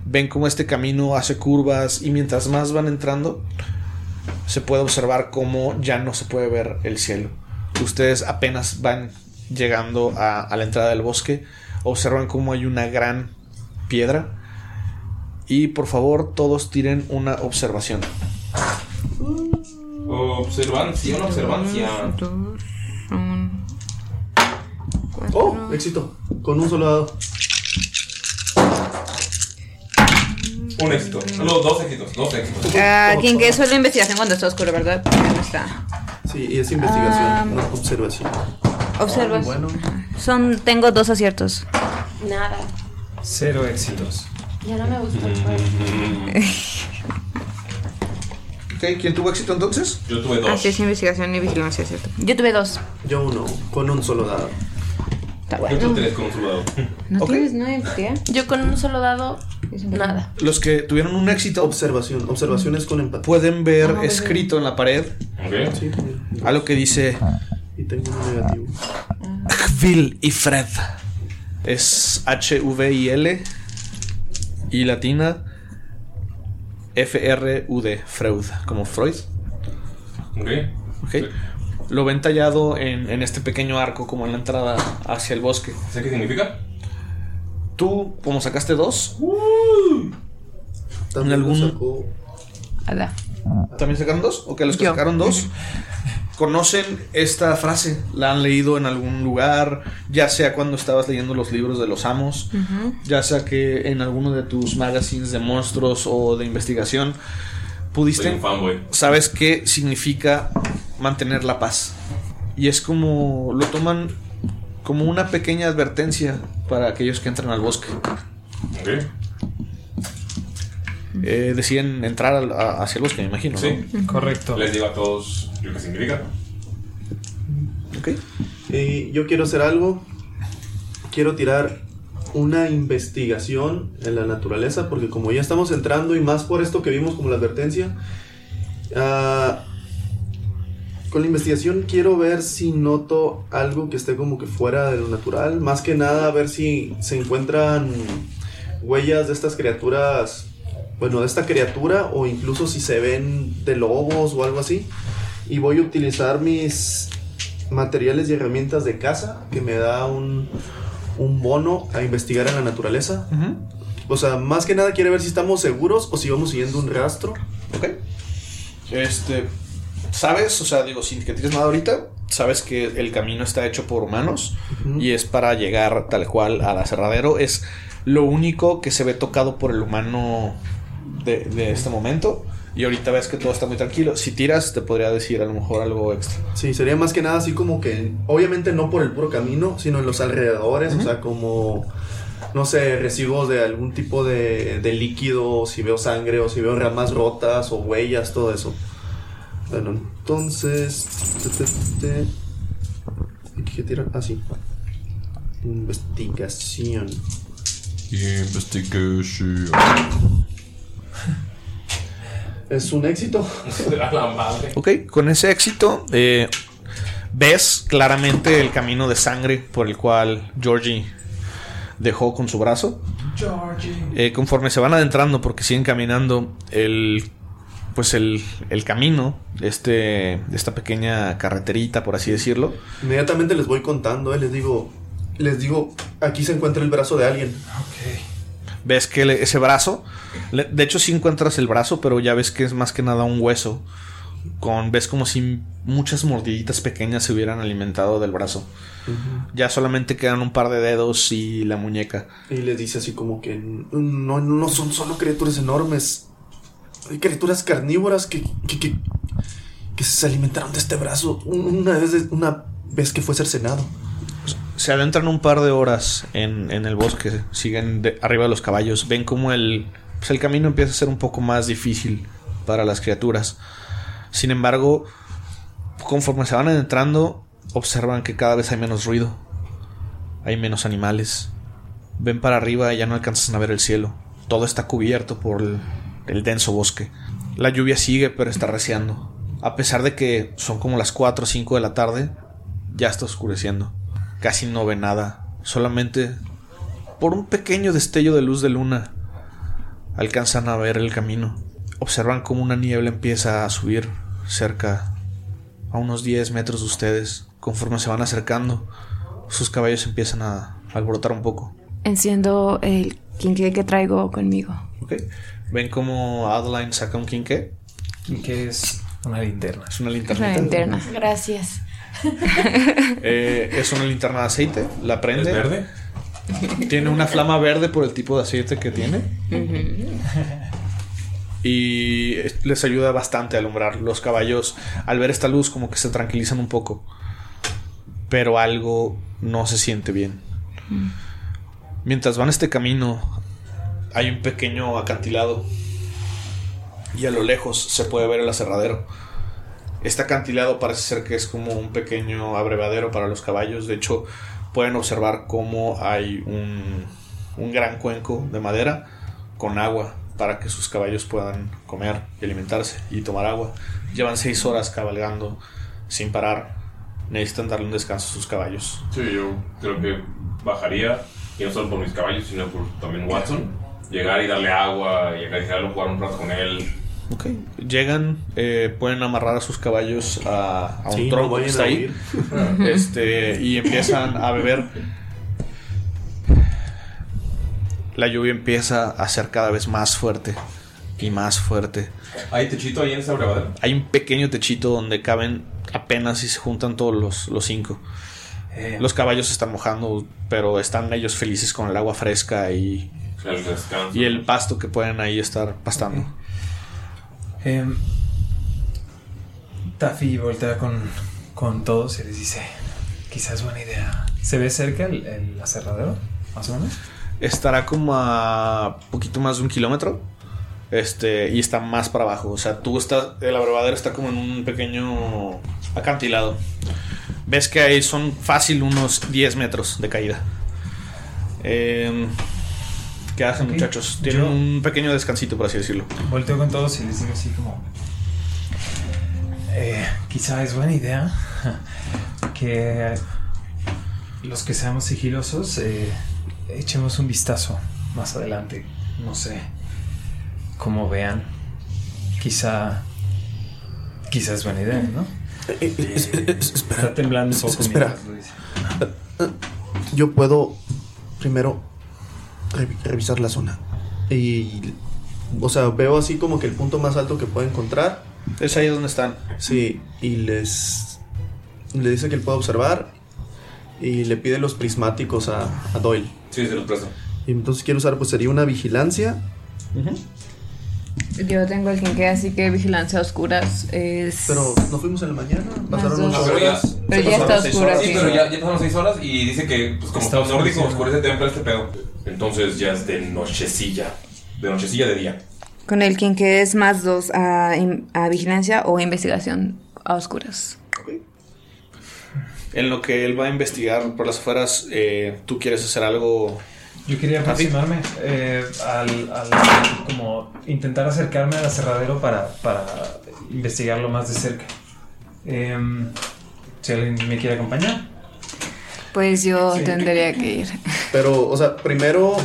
Ven cómo este camino hace curvas y mientras más van entrando, se puede observar cómo ya no se puede ver el cielo. Ustedes apenas van llegando a, a la entrada del bosque, observan cómo hay una gran piedra. Y por favor, todos tiren una observación. Observancia, una observancia. Dos, un, Oh, éxito. Con un solo dado. Un éxito. No, dos éxitos, dos éxitos. Ah, quien que suele investigación cuando está oscuro, ¿verdad? Porque no está. Sí, y es investigación, Ah. no observación. Observas. Bueno, Son, tengo dos aciertos. Nada. Cero éxitos. Ya no me gusta el juego. <laughs> Ok, ¿quién tuvo éxito entonces? Yo tuve dos. Así es investigación y vigilancia, ¿cierto? Yo tuve dos. yo uno, con un solo dado. Está Yo bueno. tuve tres con un solo dado. <laughs> ¿No Ok. tienes no investigar? Yo con un solo dado, nada. Los que tuvieron un éxito Observación, observaciones con empatía. pueden ver escrito en la pared ¿Ok? Sí, algo que dice tengo un negativo. <laughs> Hvil y Fred. Es H-V-I-L y latina F-R-U-D, Freud, como Freud. Ok. ¿ok? Lo ven tallado en, en este pequeño arco, como en la entrada hacia el bosque. ¿Sé qué significa? Tú, como sacaste dos, También algún-. ¿también sacaron dos? Ok, los que Yo. sacaron dos. <laughs> Conocen esta frase, la han leído en algún lugar, ya sea cuando estabas leyendo los libros de los amos, ya sea que en alguno de tus magazines de monstruos o de investigación, Soy pudiste un fanboy. sabes qué significa mantener la paz. Y es como lo toman como una pequeña advertencia para aquellos que entran al bosque. Ok. Eh, deciden entrar al- a- hacia el bosque, me imagino. ¿no? Sí. Correcto. Les digo a todos lo que significa. Ok. Y yo quiero hacer algo. Quiero tirar una investigación en la naturaleza, porque como ya estamos entrando y más por esto que vimos como la advertencia, ah, con la investigación quiero ver si noto algo que esté como que fuera de lo natural, más que nada ver si se encuentran huellas de estas criaturas, bueno, de esta criatura o incluso si se ven de lobos o algo así. Y voy a utilizar mis materiales y herramientas de caza que me da un, un bono a investigar en la naturaleza. O sea, más que nada quiere ver si estamos seguros o si vamos siguiendo un rastro. Ok. Este. ¿Sabes? O sea, digo, sin que tires nada ahorita, sabes que el camino está hecho por humanos y es para llegar tal cual al aserradero. Es lo único que se ve tocado por el humano de, de este momento. Y ahorita ves que todo está muy tranquilo. Si tiras, te podría decir a lo mejor algo extra. Sí, sería más que nada así como que, obviamente no por el puro camino, sino en los alrededores, o sea, como, no sé, residuos de algún tipo de, de líquido, si veo sangre o si veo ramas rotas o huellas, todo eso. Bueno, entonces... te, te, te. ¿Qué tiran? Ah, sí. Investigación. Investigation. Es un éxito. <laughs> A la madre. Ok, con ese éxito, eh, ves claramente el camino de sangre por el cual Georgie dejó con su brazo. Eh, conforme se van adentrando, porque siguen caminando, el pues el, el camino, este, esta pequeña carreterita, por así decirlo, Inmediatamente les voy contando, eh, les digo, les digo, aquí se encuentra el brazo de alguien. Ves que le- ese brazo, le- de hecho sí encuentras el brazo, pero ya ves que es más que nada un hueso. Con, ves como si muchas mordiditas pequeñas se hubieran alimentado del brazo. Ya solamente quedan un par de dedos y la muñeca. Y les dice así como que no, no son solo criaturas enormes. Hay criaturas carnívoras que, que, que, que se alimentaron de este brazo un- una vez, una vez que fue cercenado. Se adentran un par de horas en, el bosque, siguen de- arriba de los caballos, ven como el, pues el camino empieza a ser un poco más difícil para las criaturas. Sin embargo, conforme se van adentrando, observan que cada vez hay menos ruido, hay menos animales. Ven para arriba y ya no alcanzan a ver el cielo. Todo está cubierto por el, el denso bosque. La lluvia sigue, pero está reciando. A pesar de que son como las 4 o 5 de la tarde, ya está oscureciendo. Casi no ve nada. Solamente por un pequeño destello de luz de luna alcanzan a ver el camino. Observan cómo una niebla empieza a subir cerca a unos 10 metros de ustedes. Conforme se van acercando, sus caballos empiezan a alborotar un poco. Enciendo el quinqué que traigo conmigo. ¿ok? Ven como Adeline saca un quinqué. Quinqué es una linterna. Es una Es linterna. una linterna. Gracias. <laughs> Eh, es una linterna de aceite. La prende. ¿Es verde? Tiene una flama verde por el tipo de aceite que tiene. Y es- les ayuda bastante a alumbrar. Los caballos, al ver esta luz, como que se tranquilizan un poco. Pero algo no se siente bien. Mientras van este camino, hay un pequeño acantilado. Y a lo lejos se puede ver el aserradero. Este acantilado parece ser que es como un pequeño abrevadero para los caballos. De hecho, pueden observar cómo hay un, un gran cuenco de madera con agua para que sus caballos puedan comer y alimentarse y tomar agua. Llevan seis horas cabalgando sin parar. Necesitan darle un descanso a sus caballos. Sí, yo creo que bajaría, y no solo por mis caballos, sino por también Watson. Llegar y darle agua y acariciarlo, jugar un rato con él. Ok. Llegan, eh, pueden amarrar a sus caballos a, a un Sí, no tronco que está ahí. Este, y empiezan a beber. La lluvia empieza a ser cada vez más fuerte y más fuerte. ¿Hay techito ahí en esa abrevadero? Hay un pequeño techito donde caben apenas si se juntan todos los, los cinco. Eh, Los caballos se están mojando, pero están ellos felices con el agua fresca y, El y el pasto que pueden ahí estar pastando. Em, Taffy voltea con, con todos y les dice: Quizás buena idea. ¿Se ve cerca el, el aserradero? Más o menos. Estará como a poquito más de un kilómetro. Este, y está más para abajo. O sea, tú estás. El abrevadero está como en un pequeño acantilado. Ves que ahí son fácil unos 10 metros de caída. Em, ¿Qué hacen, muchachos? Tienen Yo- un pequeño descansito, por así decirlo. Volteo con todos y les digo así como... Eh, quizá es buena idea <laughs> que los que seamos sigilosos eh, echemos un vistazo más adelante. No sé. Como vean. Quizá... Quizá es buena idea, ¿no? Eh, eh, espera. Está temblando un poco Espera. Yo puedo primero revisar la zona. Y. O sea, veo así como que el punto más alto que puedo encontrar. Es ahí donde están. Sí, y les. Le dice que él puede observar. Y le pide los prismáticos a, a Doyle. Sí, se los presto. Y entonces quiero usar, pues sería una vigilancia. Yo tengo el quinqué, así que vigilancia a oscuras es. Pero nos fuimos en la mañana, pasaron unas pero ya, horas. Pero ya está seis oscuro, horas. sí. Pero ya, ya pasaron seis horas y dice que, pues como Está nórdico, oscurece temprano este pedo. Entonces ya es de nochecilla. De nochecilla de día. Con el quinqué es más dos a, a vigilancia o investigación a oscuras. En lo que él va a investigar por las afueras, eh, tú quieres hacer algo. Yo quería Taffy. aproximarme eh, al, al- como intentar acercarme al aserradero para, para investigarlo más de cerca. Em, si alguien me quiere acompañar. Pues yo tendría que ir. Pero, o sea, primero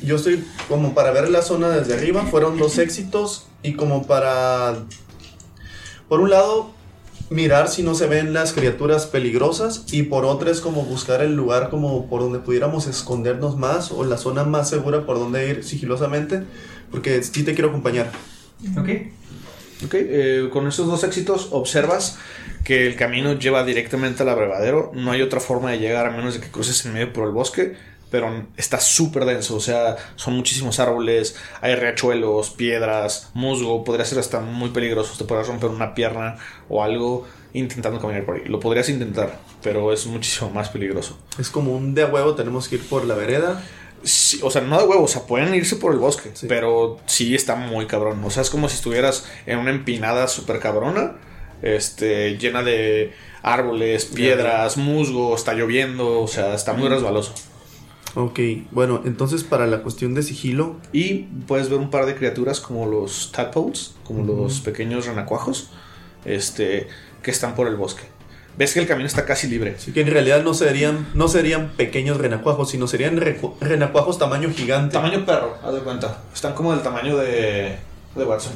yo estoy como para ver la zona desde arriba, fueron dos éxitos y como para, por un lado, mirar si no se ven las criaturas peligrosas y por otra es como buscar el lugar como por donde pudiéramos escondernos más o la zona más segura por donde ir sigilosamente, porque sí te quiero acompañar. Ok. Ok, eh, con esos dos éxitos observas que el camino lleva directamente al abrevadero. No hay otra forma de llegar a menos de que cruces en medio por el bosque. Pero está súper denso, o sea, son muchísimos árboles, hay riachuelos, piedras, musgo, podría ser hasta muy peligroso, te podrás romper una pierna o algo intentando caminar por ahí. Lo podrías intentar, pero es muchísimo más peligroso. Es como un de huevo, tenemos que ir por la vereda. Sí, o sea, no de huevo, o sea, pueden irse por el bosque, pero sí está muy cabrón. O sea, es como si estuvieras en una empinada súper cabrona, este, llena de árboles, piedras, musgo, está lloviendo, o sea, está muy resbaloso. Ok, bueno, entonces para la cuestión de sigilo, Y puedes ver un par de criaturas como los tadpoles, como los pequeños renacuajos, este, que están por el bosque. Ves que el camino está casi libre. Así que en realidad no serían, no serían pequeños renacuajos, sino serían renacuajos tamaño gigante. Tamaño perro, haz de cuenta. Están como del tamaño de, de Watson.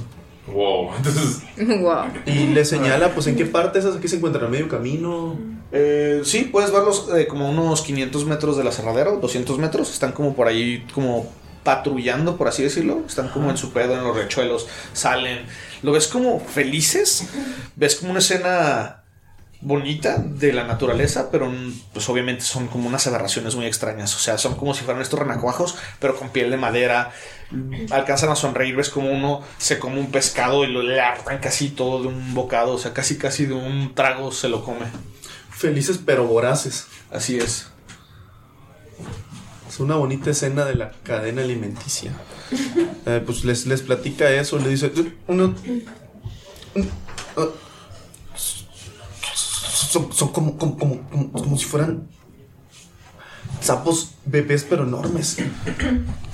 Wow, <laughs> entonces. wow. Y le señala, pues, en qué parte esas aquí se encuentran, a medio camino. Eh, sí, puedes verlos eh, como unos 500 metros del aserradero, 200 metros. Están como por ahí, como patrullando, por así decirlo. Están como en su pedo, en los rechuelos. Salen. Lo ves como felices. Ves como una escena bonita de la naturaleza, pero pues obviamente son como unas aberraciones muy extrañas. O sea, son como si fueran estos renacuajos, pero con piel de madera. Alcanzan a sonreír, ves como uno se come un pescado y lo le arranca así todo de un bocado. O sea, casi casi de un trago se lo come. Felices pero voraces. Así es. Es una bonita escena de la cadena alimenticia. <laughs> Eh, pues les, les platica eso, le dice, uno, son, son como, como, como, como, como si fueran sapos bebés pero enormes. <coughs>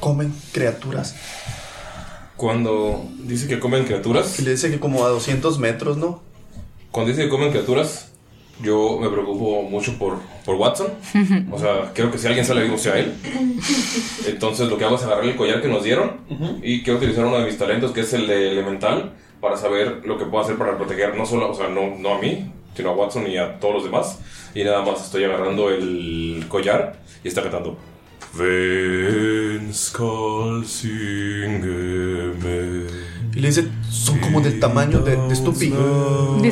Comen criaturas. Cuando dice que comen criaturas. Y le dice que como a 200 metros, ¿no? Cuando dice que comen criaturas, yo me preocupo mucho por, por Watson. <laughs> O sea, creo que si alguien sale vivo sea él. Entonces lo que hago es agarrar el collar que nos dieron y quiero utilizar uno de mis talentos, que es el de elemental, para saber lo que puedo hacer para proteger no solo, o sea, no, no a mí, sino a Watson y a todos los demás. Y nada más estoy agarrando el collar y está cantando. Ven, skal syngeme. Y le dice, son como del tamaño de, de Stupi. De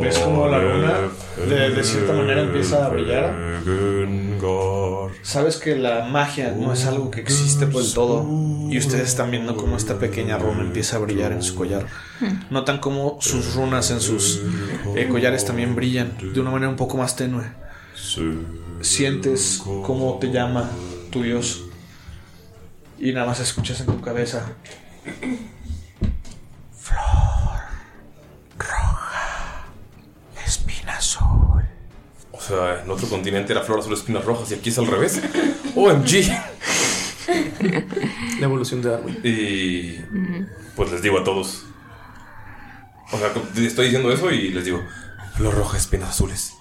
¿Ves como la luna de, de cierta manera empieza a brillar? Sabes que la magia no es algo que existe por el todo. Y ustedes están viendo cómo esta pequeña runa empieza a brillar en su collar. Notan cómo sus runas en sus eh, collares también brillan de una manera un poco más tenue. Sientes cómo te llama tu Dios. Y nada más escuchas en tu cabeza. <clears throat> Espina azul. O sea, en otro continente era flor azul espinas rojas y aquí es al revés. OMG. La evolución de Darwin. Y pues les digo a todos. O sea, estoy diciendo eso y les digo, flor roja, espinas azules.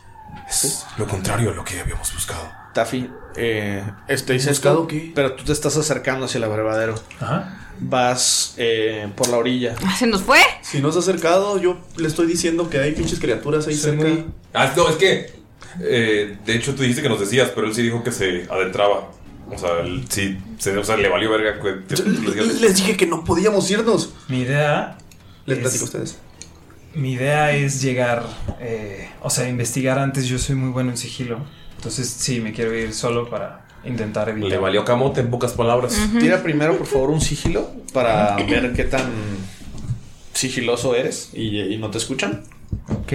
Es lo contrario a lo que habíamos buscado. Taffy, eh, dice ¿Buscado qué? pero tú te estás acercando hacia el abrevadero. Ajá. Vas eh, por la orilla. ¿Se nos fue? Si no se ha acercado, yo le estoy diciendo que hay pinches criaturas ahí cerca. Ah, no, es que. Eh, de hecho, tú dijiste que nos decías, pero él sí dijo que se adentraba. O sea, él sí. se- o sea, le valió verga. que les Les dije que no podíamos irnos. Mi idea. Les es- platico a ustedes. Mi idea es llegar, eh, o sea, investigar antes. Yo soy muy bueno en sigilo. Entonces sí, me quiero ir solo para intentar evitar. Le valió camote en pocas palabras. Tira primero, por favor, un sigilo para ver qué tan sigiloso eres y, y no te escuchan. Ok.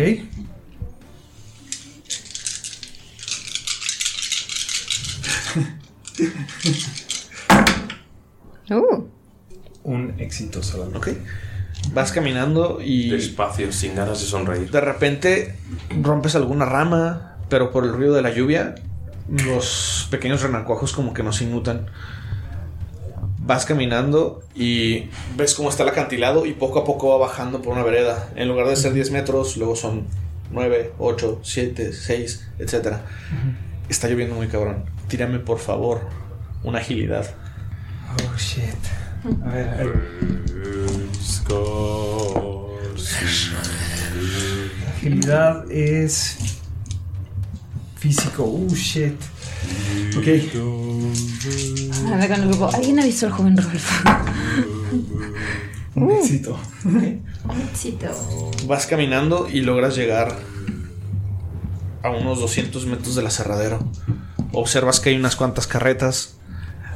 Uh. Un éxito solamente. Ok. Vas caminando y. Despacio, sin ganas de sonreír. De repente rompes alguna rama, pero por el ruido de la lluvia, los pequeños renacuajos como que no se inmutan. Vas caminando y ves cómo está el acantilado y poco a poco va bajando por una vereda. En lugar de ser 10 metros, luego son 9, 8, 7, 6, etc. Está lloviendo muy cabrón. Tírame por favor una agilidad. Oh shit. A ver, a ver. Agilidad es físico. Uh, shit. Ok. Anda con el grupo. ¿Alguien ha visto al joven Rolfo? Un éxito. Éxito. Vas caminando y logras llegar a unos 200 metros del aserradero. Observas que hay unas cuantas carretas.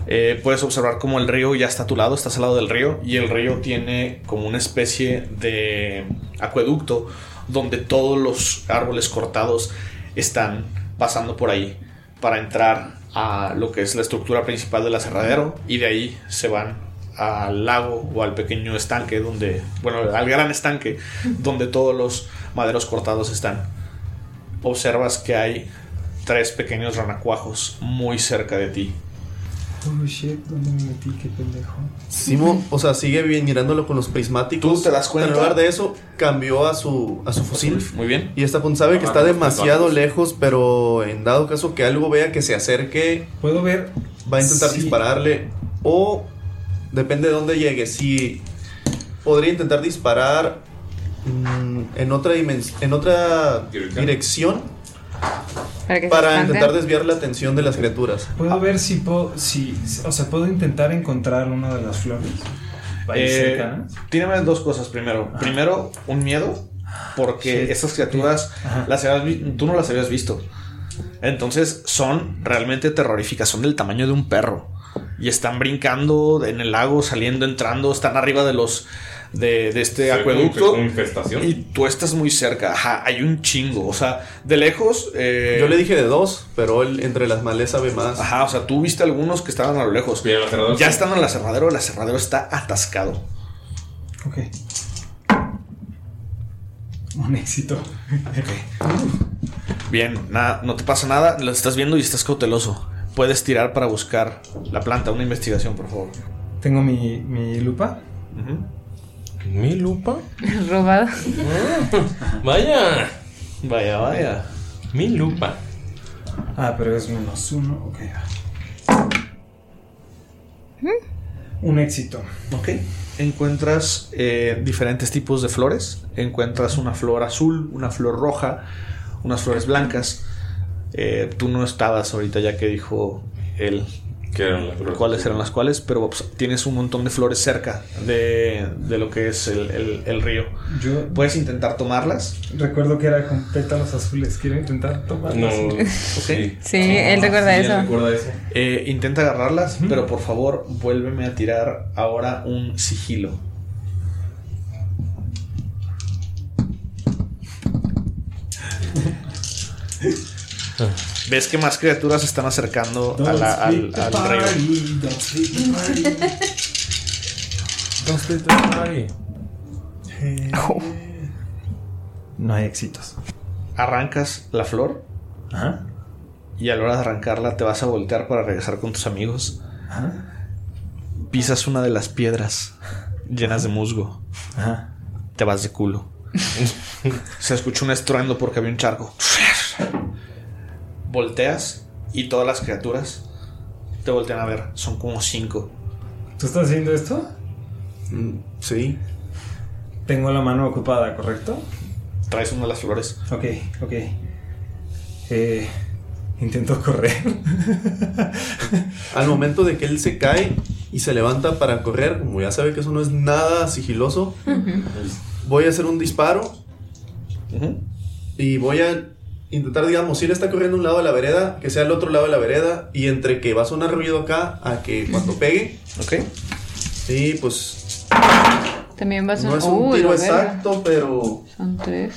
Eh, puedes observar como el río ya está a tu lado, estás al lado del río y el río tiene como una especie de acueducto donde todos los árboles cortados están pasando por ahí para entrar a lo que es la estructura principal del aserradero y de ahí se van al lago o al pequeño estanque donde, bueno, al gran estanque donde todos los maderos cortados están. Observas que hay tres pequeños ranacuajos muy cerca de ti. Oh shit, ¿dónde me metí? Qué pendejo. Simo, o sea, sigue bien mirándolo con los prismáticos. Tú te das cuenta. En lugar de eso, cambió a su, a su fusil. Muy bien. Y esta punta sabe que Ah, está demasiado lejos, pero en dado caso que algo vea que se acerque, Puedo ver. va a intentar Sí. dispararle. O depende de dónde llegue. Si podría intentar disparar mm, en otra en otra Dirección. Para, para intentar desviar la atención de las criaturas. Puedo ver si puedo. Si, o sea, puedo intentar encontrar una de las flores. Eh, tírame dos cosas primero. Primero, un miedo, porque Shit. estas criaturas las habías tú no las habías visto. Entonces son realmente terroríficas, son del tamaño de un perro. Y están brincando en el lago, saliendo, entrando, están arriba de los de, de este Sí, acueducto. una infestación. Y tú estás muy cerca. Ajá, hay un chingo. O sea, de lejos. eh, Yo le dije de dos, pero él entre las malezas ve más. Ajá, o sea, tú viste algunos que estaban a lo lejos. Y el aserradero Ya estando en el aserradero, el aserradero está atascado. Ok. Un éxito. Bien, nada, no te pasa nada, lo estás viendo y estás cauteloso. Puedes tirar para buscar la planta, una investigación, por favor. Tengo mi, mi lupa. ¿Mi lupa? <laughs> Robado. Vaya. Vaya, vaya. Mi lupa. Ah, pero es menos uno. Ok. Un éxito. Ok. Encuentras eh, diferentes tipos de flores. Encuentras una flor azul, una flor roja, unas flores blancas. Eh, tú no estabas ahorita ya que dijo él ¿Qué eran las flores? cuáles eran las cuales, pero pues, tienes un montón de flores cerca de, de lo que es el, el- el río. Yo Puedes intentar tomarlas. recuerdo que era con pétalos azules. Quiero intentar tomarlo. No. <laughs> Sí. Sí, él recuerda Sí, eso. él recuerda eso. Eh, intenta agarrarlas, pero por favor vuélveme a tirar ahora un sigilo. <laughs> Ves que más criaturas se están acercando a la- al, al río. Party. No hay éxitos. Arrancas la flor Ajá. y a la hora de arrancarla te vas a voltear para regresar con tus amigos. Pisas una de las piedras llenas de musgo. Ajá. Te vas de culo. <laughs> Se escucha un estruendo porque había un charco. Volteas y todas las criaturas te voltean a ver. Son como cinco. ¿Tú estás haciendo esto? Mm, Sí. Tengo la mano ocupada, ¿correcto? Traes una de las flores. Ok, ok. Eh, intento correr. Al momento de que él se cae y se levanta para correr, como ya sabe que eso no es nada sigiloso, voy a hacer un disparo y voy a intentar, digamos, si él está corriendo a un lado de la vereda, que sea el otro lado de la vereda, y entre que va a sonar ruido acá, a que cuando pegue. Ok. Sí, pues También va a ser no es un Uy, tiro exacto, pero Son tres.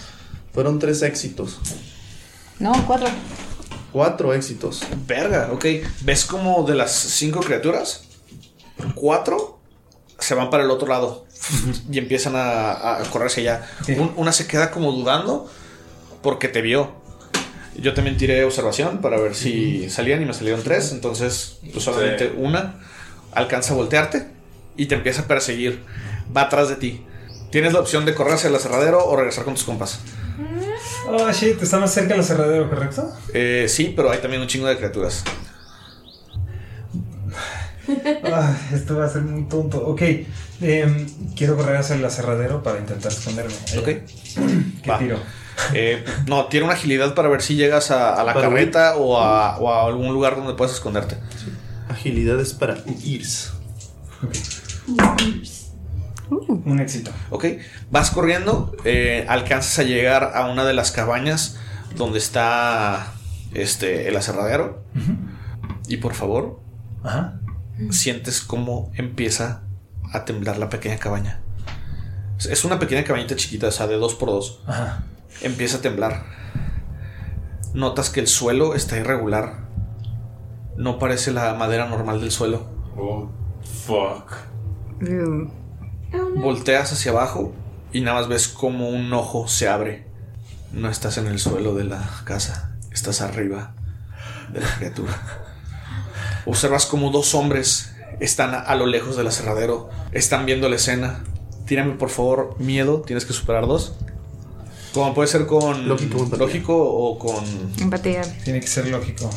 fueron tres éxitos. No, cuatro. Cuatro éxitos. Verga, ok. ¿Ves como de las cinco criaturas? Cuatro se van para el otro lado y empiezan a, a correr hacia allá. Un- una se queda como dudando porque te vio. Yo también tiré observación para ver si salían y me salieron tres. Entonces, pues solamente Sí. una alcanza a voltearte y te empieza a perseguir. Va atrás de ti. Tienes la opción de correr hacia el aserradero o regresar con tus compas. Oh, shit, está más cerca del aserradero, ¿correcto? Eh, sí, pero hay también un chingo de criaturas. Ah, esto va a ser muy tonto. Ok, em, quiero correr hacia el aserradero para intentar esconderme. Ok. ¿Qué Va. tiro? Eh, no, tiene una agilidad para ver si llegas a, a la Para carreta o a, o a algún lugar donde puedas esconderte. Agilidad es para huirse. Un éxito. Ok, vas corriendo, eh, alcanzas a llegar a una de las cabañas donde está este, el aserradero. Y por favor, Ajá. sientes cómo empieza a temblar la pequeña cabaña. Es- Es una pequeña cabañita chiquita, o sea, de dos por dos. Ajá. Empieza a temblar. Notas que el suelo está irregular. No parece la madera normal del suelo. Oh, fuck. Volteas hacia abajo y nada más ves como un ojo se abre. No estás en el suelo de la casa, estás arriba de la criatura. Observas como dos hombres están a, a lo lejos del aserradero, están viendo la escena. Tírame por favor miedo, tienes que superar dos. Como puede ser con Lógico lógico o con Empatía. Tiene que ser lógico.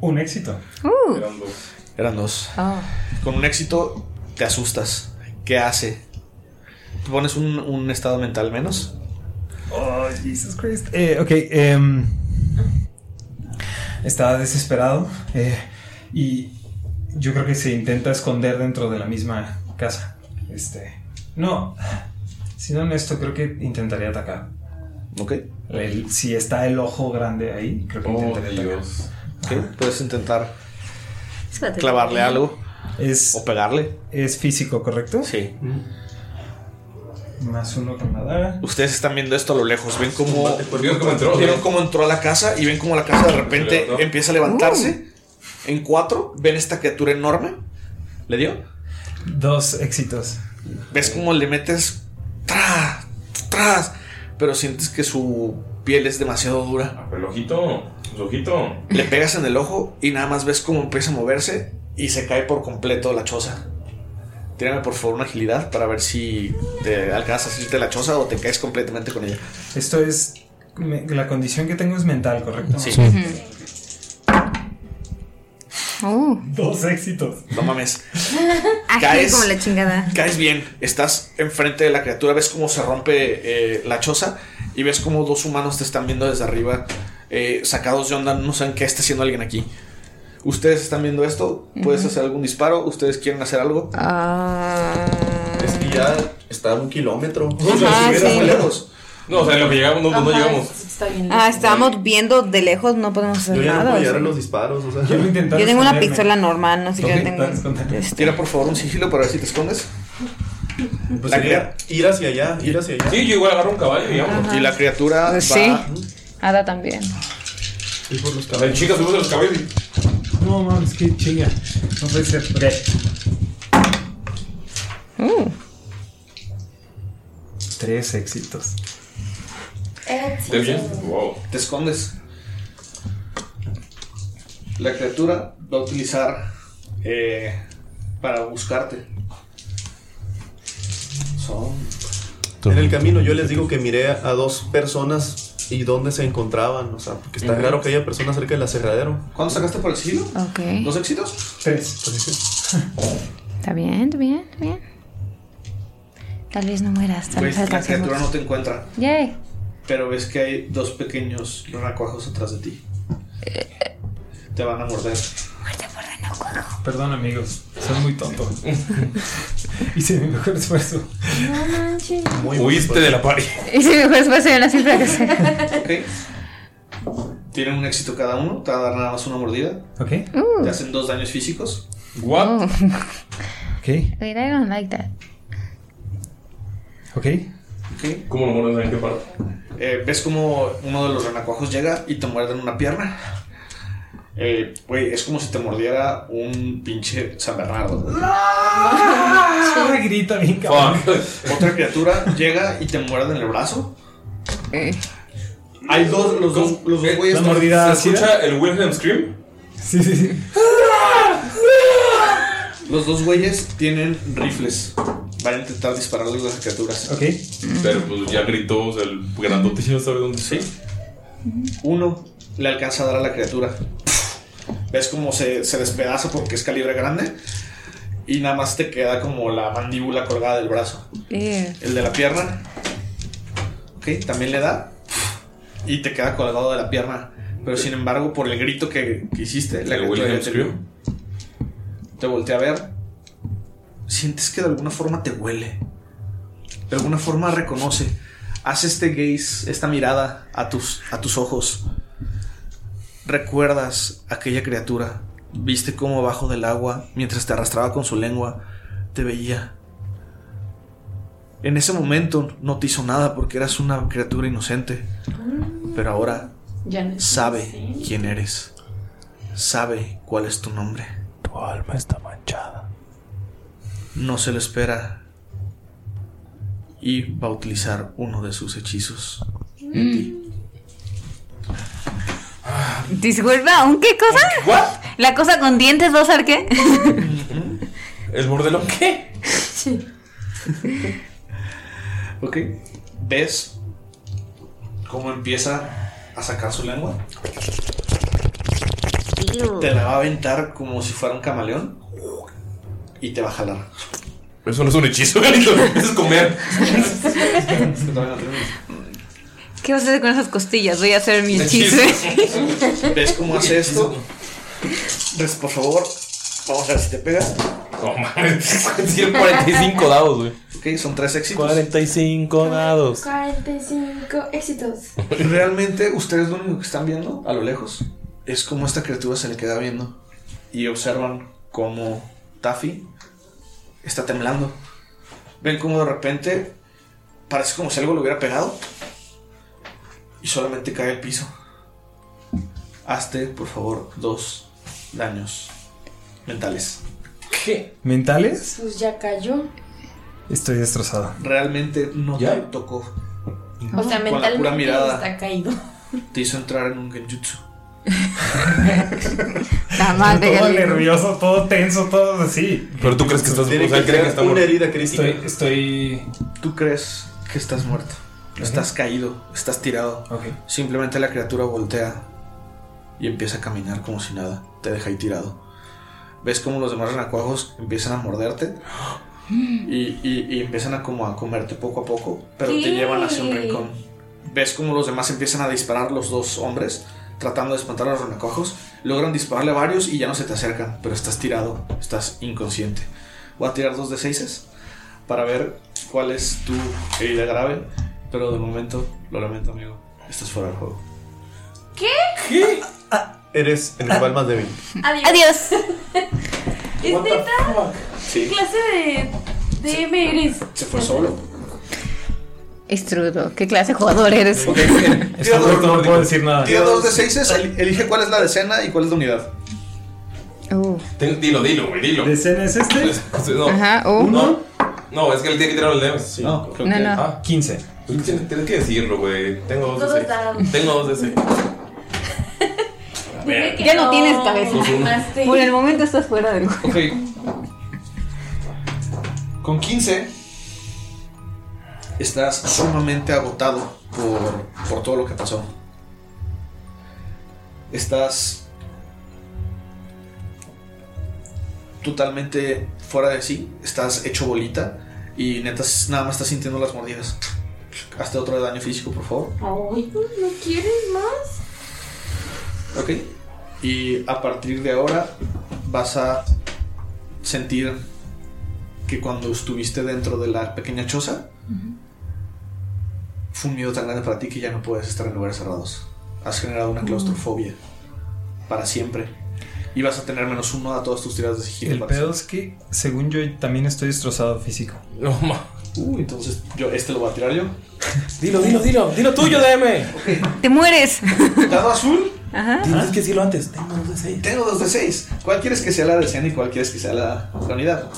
Un éxito. Uh. Eran dos. eran dos. Oh. Con un éxito te asustas. ¿Qué hace? ¿Te pones un, un estado mental menos? Oh, Jesus Christ. Eh, ok, em, estaba desesperado eh, y yo creo que se intenta esconder dentro de la misma casa. Este, no, siendo honesto, creo que intentaría atacar. Ok. El- si está el ojo grande ahí, creo que Oh, intentaría atacar. Puedes intentar Espérate. clavarle algo Es, o pegarle. es físico, ¿correcto? Sí. Más uno con la daga. Ustedes están viendo esto a lo lejos. Ven cómo, ¿Vieron cómo entró? vieron cómo entró a la casa y ven cómo la casa de repente empieza a levantarse. En cuatro, ven esta criatura enorme. ¿Le dio? Dos éxitos. Ves cómo le metes tras, tras, pero sientes que su piel es demasiado dura. Ah, pero el ojito. El ojito. Le pegas en el ojo y nada más ves cómo empieza a moverse y se cae por completo la choza. Tírame por favor una agilidad para ver si te alcanzas a salirte la choza o te caes completamente con ella. Esto es. me- la condición que tengo es mental, ¿correcto? Sí. Uh. Dos éxitos. No mames. <laughs> Caes. como la chingada. Caes bien. Estás enfrente de la criatura. Ves cómo se rompe eh, la choza y ves cómo dos humanos te están viendo desde arriba, eh, sacados de onda. No saben qué está haciendo alguien aquí. Ustedes están viendo esto. ¿Puedes hacer algún disparo? ¿Ustedes quieren hacer algo? Ah. Es que ya está a un kilómetro. Ajá, Estuvieras sí. muy lejos. No, o sea, en lo que llegamos, no, no Ajá, llegamos. Está bien. Ah, estábamos viendo de lejos, no podemos hacer Yo ya no nada. puedo o llegar a sea. los disparos, o sea. Quiero intentar Yo tengo una esconderme. pistola normal, no sé Ok, qué tengo. este, Tira por favor un sigilo para ver si te escondes. Pues La sería ir hacia allá, ir hacia allá. Sí, yo igual agarro un caballo y vámonos. Y la criatura va. Sí. Ada también. Ir por los O sea, caballos. chicas, subimos a los caballos y. No mames, qué chinga. No puede ser. Ok. Uh. Tres éxitos. ¿De bien? Wow. Te escondes. La criatura va a utilizar eh, para buscarte. Son. En el camino yo les digo que miré a dos personas y dónde se encontraban, o sea, porque está raro que haya personas cerca del aserradero. ¿Cuánto sacaste por el sigilo? Ok. ¿Dos éxitos? Tres. Está bien, está bien, está bien. Tal vez no mueras, tal vez la criatura no te encuentra. Yay. Pero ves que hay dos pequeños racuajos atrás de ti. Te van a morder. Perdón, amigos. Soy muy tonto. <laughs> Hice mi mejor esfuerzo. No manches. Huiste de la party. Hice mi mejor esfuerzo en la cifra que sé. Ok. Tienen un éxito cada uno. Te va a dar nada más una mordida. Ok. Te hacen dos daños físicos. What? Ok. Wait, I don't like that. Ok. Ok. ¿Cómo lo muerdes en qué parte? Eh, ves como uno de los renacuajos llega y te muerde en una pierna. Eh, Güey, es como si te mordiera un pinche San Bernardo. Ah, <laughs> grita bien cabrón. Otra criatura llega y te muerde en el brazo. Hay dos, los dos, los dos güeyes. La mordida ¿Se escucha el Wilhelm Scream? Sí, sí, sí. Los dos güeyes tienen rifles. Van a intentar dispararle a las criaturas. Ok. Pero pues ya gritó, o sea, el grandote ya no sabe dónde Sí. Uno le alcanza a dar a la criatura. Ves como se, se despedaza porque es calibre grande. Y nada más te queda como la mandíbula colgada del brazo. El de la pierna. Ok, también le da. Y te queda colgado de la pierna. Pero sin embargo, por el grito que, que hiciste, la ¿El criatura ya te, te voltea a ver. Sientes que de alguna forma te huele. De alguna forma reconoce. Hace este gaze, esta mirada a tus, a tus ojos. Recuerdas aquella criatura. Viste cómo abajo del agua, mientras te arrastraba con su lengua, te veía. En ese momento no te hizo nada porque eras una criatura inocente. Pero ahora Ya no es sabe quién eres. Sabe cuál es tu nombre. Tu alma está manchada. No se lo espera. Y va a utilizar uno de sus hechizos. en ti. Disculpa, ¿un qué cosa? ¿La cosa con dientes va a ser qué? ¿El bordelón qué? Sí. Ok. ¿Ves cómo empieza a sacar su lengua? Te la va a aventar como si fuera un camaleón. Y te va a jalar. Eso no es un hechizo, <laughs> Galito. Eso es comer. ¿Qué vas a hacer con esas costillas? Voy a hacer mi hechizo. ¿Ves cómo hace esto? Res, por favor, vamos a ver si te pega. No mames. <laughs> Tiene 45 dados, güey. Ok, son tres éxitos. 45 dados. 45 éxitos. Realmente, ustedes lo único que están viendo a lo lejos es como esta criatura se le queda viendo. Y observan cómo Taffy está temblando. Ven como de repente parece como si algo le hubiera pegado. Y solamente cae al piso. Hazte, por favor, dos daños mentales. ¿Qué? ¿Mentales? Pues ya cayó. Estoy destrozado. Realmente no ¿Ya? te tocó. O sea, Con la pura mentalmente mirada. está caído. Te hizo entrar en un genjutsu. Todo nervioso, todo tenso, todo así. Pero tú crees que estás. O Tiene sea, que cree que ser está una muerto. herida. Estoy, estoy. Tú crees que estás muerto. Estás caído, estás tirado. Simplemente la criatura voltea y empieza a caminar como si nada. Te deja ahí tirado. Ves como los demás renacuajos empiezan a morderte y, y- y empiezan a como a comerte poco a poco, pero te llevan hacia un rincón. Ves como los demás empiezan a disparar los dos hombres, tratando de espantar a los renacuajos. Logran dispararle a varios y ya no se te acercan, pero estás tirado, estás inconsciente. Voy a tirar dos de seises para ver cuál es tu herida grave, pero de momento, lo lamento amigo, estás fuera del juego. ¿Qué? Eres el rival más débil. Adiós. Adiós. <laughs> ¿Es neta? ¿Qué clase de DM eres? se fue solo. Estrudo, ¿qué clase de jugador eres? Está muerto, no puedo decir nada. Tira dos de seises, el- elige cuál es la decena y cuál es la unidad. Uh, Ten- Dilo, dilo, güey, dilo. ¿De escena es este? No. Ajá, uh. No. No, es que él tiene que tirar el. No, creo No, que- no. Ah, 15. pues tienes, tienes que decirlo, güey. Tengo dos de Todos seis. dados. Tengo dos de seis. <laughs> Dime que Ya no tienes cabeza. Por el momento estás fuera del juego. Ok. Con 15 estás sumamente agotado por, por todo lo que pasó. Estás totalmente fuera de sí, estás hecho bolita y neta nada más estás sintiendo las mordidas. Hazte otro de daño físico, por favor. Ay, ¿no quieres más? Ok. Y a partir de ahora vas a sentir que cuando estuviste dentro de la pequeña choza, fue un miedo tan grande para ti que ya no puedes estar en lugares cerrados. Has generado una claustrofobia para siempre. Y vas a tener menos uno a todas tus tiradas de sigilo. El para pedo es que, según yo, también estoy destrozado físico. No, ma. Uy, entonces yo este lo voy a tirar yo. <laughs> Dilo, dilo, dilo. Dilo tuyo, DM. ¡Te mueres! Dado azul. Ajá. Tienes que decirlo antes. Tengo dos de seis. Tengo dos de seis. ¿Cuál quieres que sea la decena y cuál quieres que sea la, la unidad?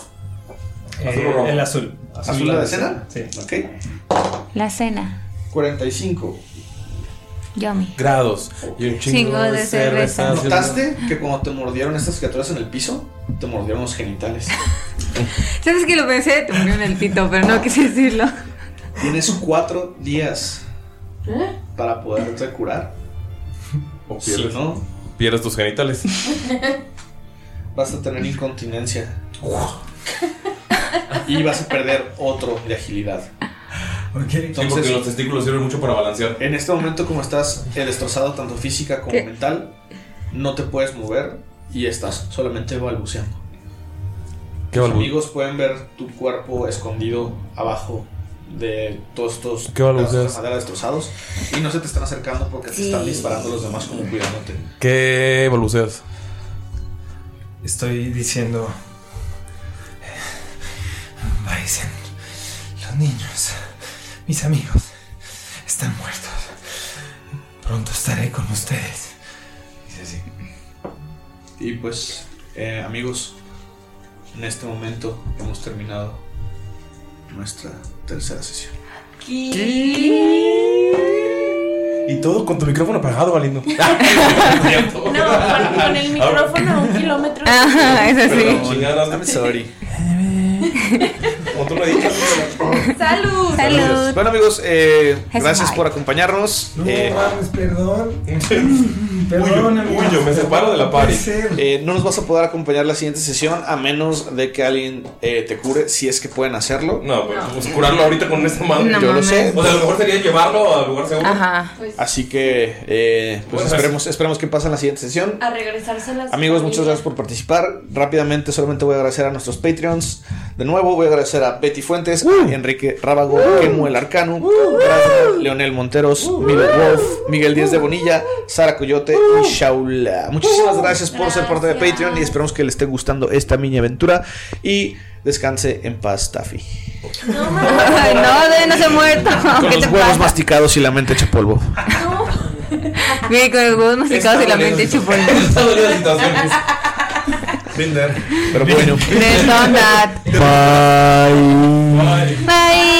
Eh, o rojo? el azul. ¿Azul la decena? Sí. Ok. La cena. 45. Yummy. Grados. Y un chingo, Chingo de cerveza. ¿Notaste que cuando te mordieron estas criaturas en el piso, te mordieron los genitales? <laughs> ¿Sabes que lo pensé? Te murió en el pito, pero no quise decirlo. Tienes cuatro días para poderte curar. O Si pierdes, no, pierdes tus genitales. <laughs> vas a tener incontinencia. <laughs> y vas a perder otro de agilidad. Sí, porque los testículos sirven mucho para balancear. En este momento, como estás eh, destrozado tanto física como ¿Qué? mental, no te puedes mover y estás solamente balbuceando. ¿Qué Tus balbu- amigos pueden ver tu cuerpo escondido abajo de todos estos ¿Qué de madera destrozados y no se te están acercando porque te están disparando los demás como cuidándote. ¿Qué balbuceas? Estoy diciendo. Bison, los niños, mis amigos, están muertos. Pronto estaré con ustedes. Dice así. Y pues, eh, amigos, en este momento hemos terminado nuestra tercera sesión. Y todo con tu micrófono apagado, Valindo. <laughs> No, con, con el micrófono a un kilómetro. Ajá, eso sí. Chingadas, I'm sorry. Como tú lo dices. ¡Salud! Salud. Bueno amigos, eh, gracias por acompañarnos. Eh, mames, perdón. <laughs> Perdón, amigo. Huyo, me separo de la party. eh, no nos vas a poder acompañar la siguiente sesión a menos de que alguien eh, te cure, si es que pueden hacerlo. No, pues, curarlo ahorita con esta madre. No Yo lo sé. O sea, a lo mejor sería llevarlo al lugar seguro. Ajá. Pues Así que, eh, pues Bueno, esperemos, esperemos que pase en la siguiente sesión. a regresarse a las Amigos, muchas gracias por participar. Rápidamente, solamente voy a agradecer a nuestros Patreons. De nuevo, voy a agradecer a Betty Fuentes, a Enrique Rábago, Kemu el Arcano, gracias, Leonel Monteros, Milo Wolf, Miguel Díaz de Bonilla, Sara Coyote y Shaula. Muchísimas gracias por ser parte de. Patreon y esperamos que les esté gustando esta mini aventura. Y descanse en paz, Taffy. No, no, no se ha muerto. Con ¿Qué los huevos pasa? masticados y la mente hecha polvo. Bien, con los huevos masticados y la mente hecho polvo. <laughs> Binder. Pero bueno. That. Bye. Bye.